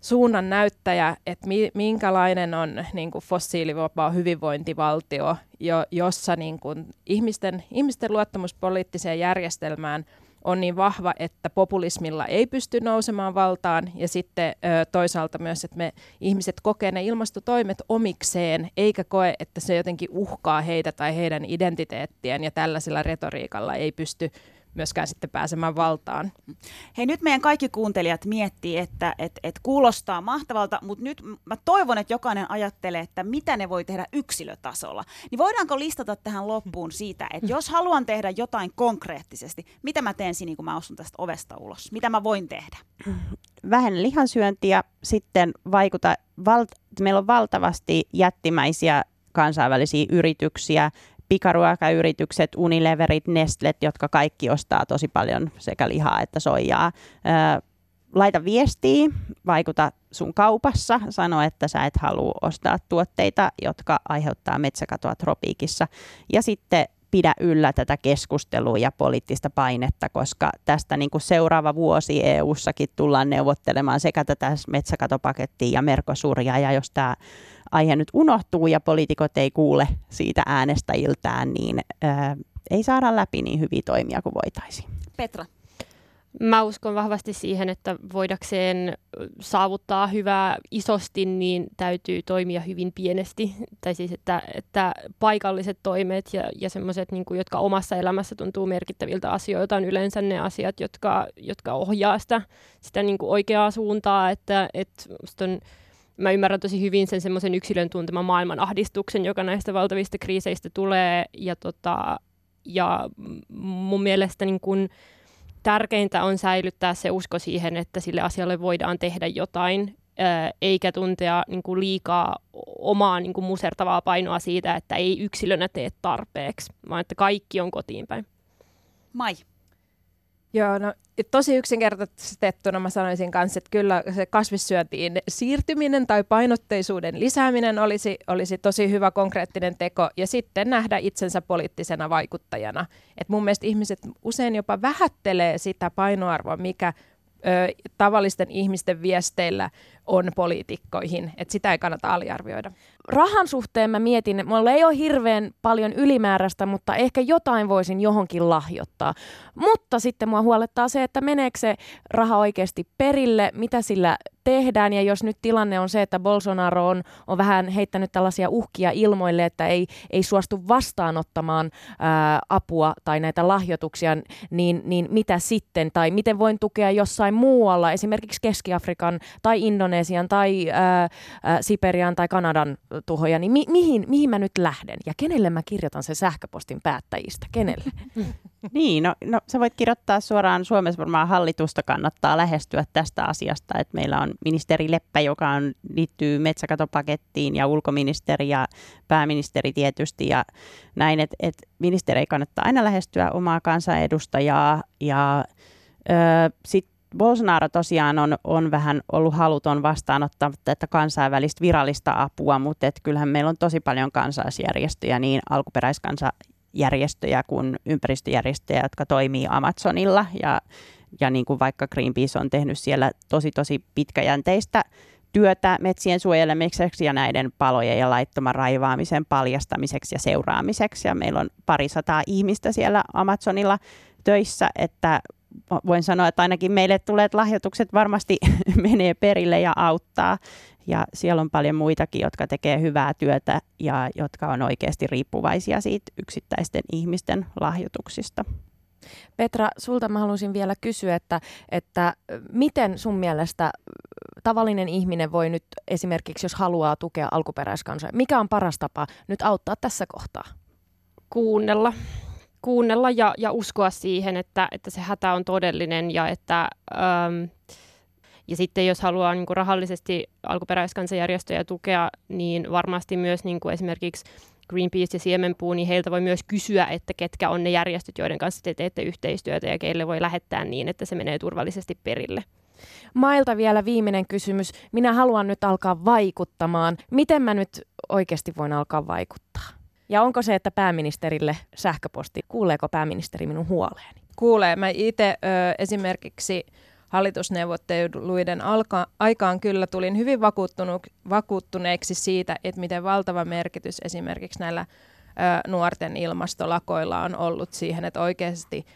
suunnan näyttäjä, että mi, minkälainen on niin kuin fossiilivapaa hyvinvointivaltio, jo, jossa niin kuin ihmisten, ihmisten luottamus poliittiseen järjestelmään – on niin vahva, että populismilla ei pysty nousemaan valtaan. Ja sitten ö, toisaalta myös, että me ihmiset kokee ne ilmastotoimet omikseen, eikä koe, että se jotenkin uhkaa heitä tai heidän identiteettiään. Ja tällaisella retoriikalla ei pysty myöskään sitten pääsemään valtaan. Hei, nyt meidän kaikki kuuntelijat miettii, että et, et kuulostaa mahtavalta, mutta nyt mä toivon, että jokainen ajattelee, että mitä ne voi tehdä yksilötasolla. Niin voidaanko listata tähän loppuun siitä, että jos haluan tehdä jotain konkreettisesti, mitä mä teen siinä, kun mä asun tästä ovesta ulos? Mitä mä voin tehdä? Vähän lihansyöntiä, sitten vaikuta, val, meillä on valtavasti jättimäisiä kansainvälisiä yrityksiä, pikaruokayritykset, Unileverit, Nestlet, jotka kaikki ostaa tosi paljon sekä lihaa että soijaa. laita viestiä, vaikuta sun kaupassa, sano, että sä et halua ostaa tuotteita, jotka aiheuttaa metsäkatoa tropiikissa. Ja sitten pidä yllä tätä keskustelua ja poliittista painetta, koska tästä niin kuin seuraava vuosi EU-sakin tullaan neuvottelemaan sekä tätä metsäkatopakettia ja Merkosuria, ja jos tämä aihe nyt unohtuu ja poliitikot ei kuule siitä äänestäjiltään, niin ää, ei saada läpi niin hyviä toimia kuin voitaisiin. Petra. Mä uskon vahvasti siihen, että voidakseen saavuttaa hyvää isosti, niin täytyy toimia hyvin pienesti. Tai siis, että, että paikalliset toimet ja, ja semmoiset, niin jotka omassa elämässä tuntuu merkittäviltä asioilta, on yleensä ne asiat, jotka, jotka ohjaa sitä, sitä niin kuin oikeaa suuntaa. Että, että on, mä ymmärrän tosi hyvin sen semmoisen yksilön tunteman maailman ahdistuksen, joka näistä valtavista kriiseistä tulee. Ja, tota, ja mun mielestä niin kuin, tärkeintä on säilyttää se usko siihen, että sille asialle voidaan tehdä jotain, eikä tuntea niin kuin liikaa omaa niin kuin musertavaa painoa siitä, että ei yksilönä tee tarpeeksi, vaan että kaikki on kotiin päin. Mai. Joo, no tosi yksinkertaistettuna mä sanoisin kanssa, että kyllä se kasvissyöntiin siirtyminen tai painotteisuuden lisääminen olisi, olisi tosi hyvä konkreettinen teko ja sitten nähdä itsensä poliittisena vaikuttajana. Et mun mielestä ihmiset usein jopa vähättelee sitä painoarvoa, mikä ö, tavallisten ihmisten viesteillä on poliitikkoihin, että sitä ei kannata aliarvioida. Rahan suhteen mä mietin, mulla ei ole hirveän paljon ylimääräistä, mutta ehkä jotain voisin johonkin lahjoittaa. Mutta sitten mua huolettaa se, että meneekö se raha oikeasti perille, mitä sillä tehdään. Ja jos nyt tilanne on se, että Bolsonaro on, on vähän heittänyt tällaisia uhkia ilmoille, että ei, ei suostu vastaanottamaan ää, apua tai näitä lahjoituksia, niin, niin mitä sitten? Tai miten voin tukea jossain muualla, esimerkiksi Keski-Afrikan tai Indonesian tai ää, ää, Siperian tai Kanadan tuhoja, niin mi- mihin, mihin mä nyt lähden? Ja kenelle mä kirjoitan sen sähköpostin päättäjistä? Kenelle? niin, no, no sä voit kirjoittaa suoraan Suomessa varmaan hallitusta kannattaa lähestyä tästä asiasta, että meillä on ministeri Leppä, joka on, liittyy metsäkatopakettiin ja ulkoministeri ja pääministeri tietysti ja näin, että et ministeri kannattaa aina lähestyä omaa kansanedustajaa ja sitten Bolsonaro tosiaan on, on vähän ollut haluton vastaanottaa tätä kansainvälistä virallista apua, mutta et kyllähän meillä on tosi paljon kansalaisjärjestöjä, niin alkuperäiskansajärjestöjä kuin ympäristöjärjestöjä, jotka toimii Amazonilla ja ja niin kuin vaikka Greenpeace on tehnyt siellä tosi tosi pitkäjänteistä työtä metsien suojelemiseksi ja näiden palojen ja laittoman raivaamisen paljastamiseksi ja seuraamiseksi. Ja meillä on parisataa ihmistä siellä Amazonilla töissä, että voin sanoa, että ainakin meille tulee lahjoitukset varmasti menee perille ja auttaa. Ja siellä on paljon muitakin, jotka tekee hyvää työtä ja jotka on oikeasti riippuvaisia siitä yksittäisten ihmisten lahjoituksista. Petra, sulta mä haluaisin vielä kysyä, että, että miten sun mielestä tavallinen ihminen voi nyt esimerkiksi, jos haluaa tukea alkuperäiskansoja, mikä on paras tapa nyt auttaa tässä kohtaa? Kuunnella. Kuunnella ja, ja uskoa siihen, että, että se hätä on todellinen ja että... Ähm, ja sitten jos haluaa niin kuin rahallisesti alkuperäiskansajärjestöjä tukea, niin varmasti myös niin kuin esimerkiksi Greenpeace ja Siemenpuu, niin heiltä voi myös kysyä, että ketkä on ne järjestöt, joiden kanssa te teette yhteistyötä ja keille voi lähettää niin, että se menee turvallisesti perille. Mailta vielä viimeinen kysymys. Minä haluan nyt alkaa vaikuttamaan. Miten mä nyt oikeasti voin alkaa vaikuttaa? Ja onko se, että pääministerille sähköposti, kuuleeko pääministeri minun huoleeni? Kuulee. Mä itse esimerkiksi hallitusneuvotteluiden alka- aikaan kyllä tulin hyvin vakuuttuneeksi siitä, että miten valtava merkitys esimerkiksi näillä ö, nuorten ilmastolakoilla on ollut siihen, että oikeasti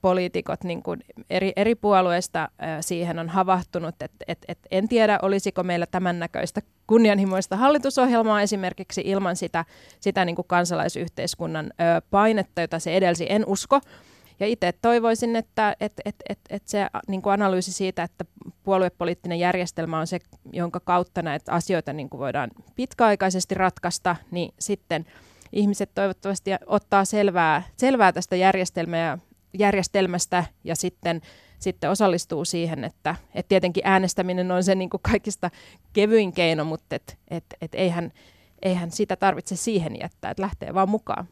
poliitikot niin kuin eri, eri puolueista siihen on havahtunut, että et, et en tiedä, olisiko meillä tämän näköistä kunnianhimoista hallitusohjelmaa esimerkiksi ilman sitä, sitä niin kuin kansalaisyhteiskunnan painetta, jota se edelsi, en usko. Ja itse toivoisin, että et, et, et, et se niin kuin analyysi siitä, että puoluepoliittinen järjestelmä on se, jonka kautta näitä asioita niin kuin voidaan pitkäaikaisesti ratkaista, niin sitten ihmiset toivottavasti ottaa selvää, selvää tästä järjestelmästä ja sitten, sitten osallistuu siihen, että, että tietenkin äänestäminen on se niin kuin kaikista kevyin keino, mutta et, et, et eihän, eihän sitä tarvitse siihen jättää, että lähtee vaan mukaan.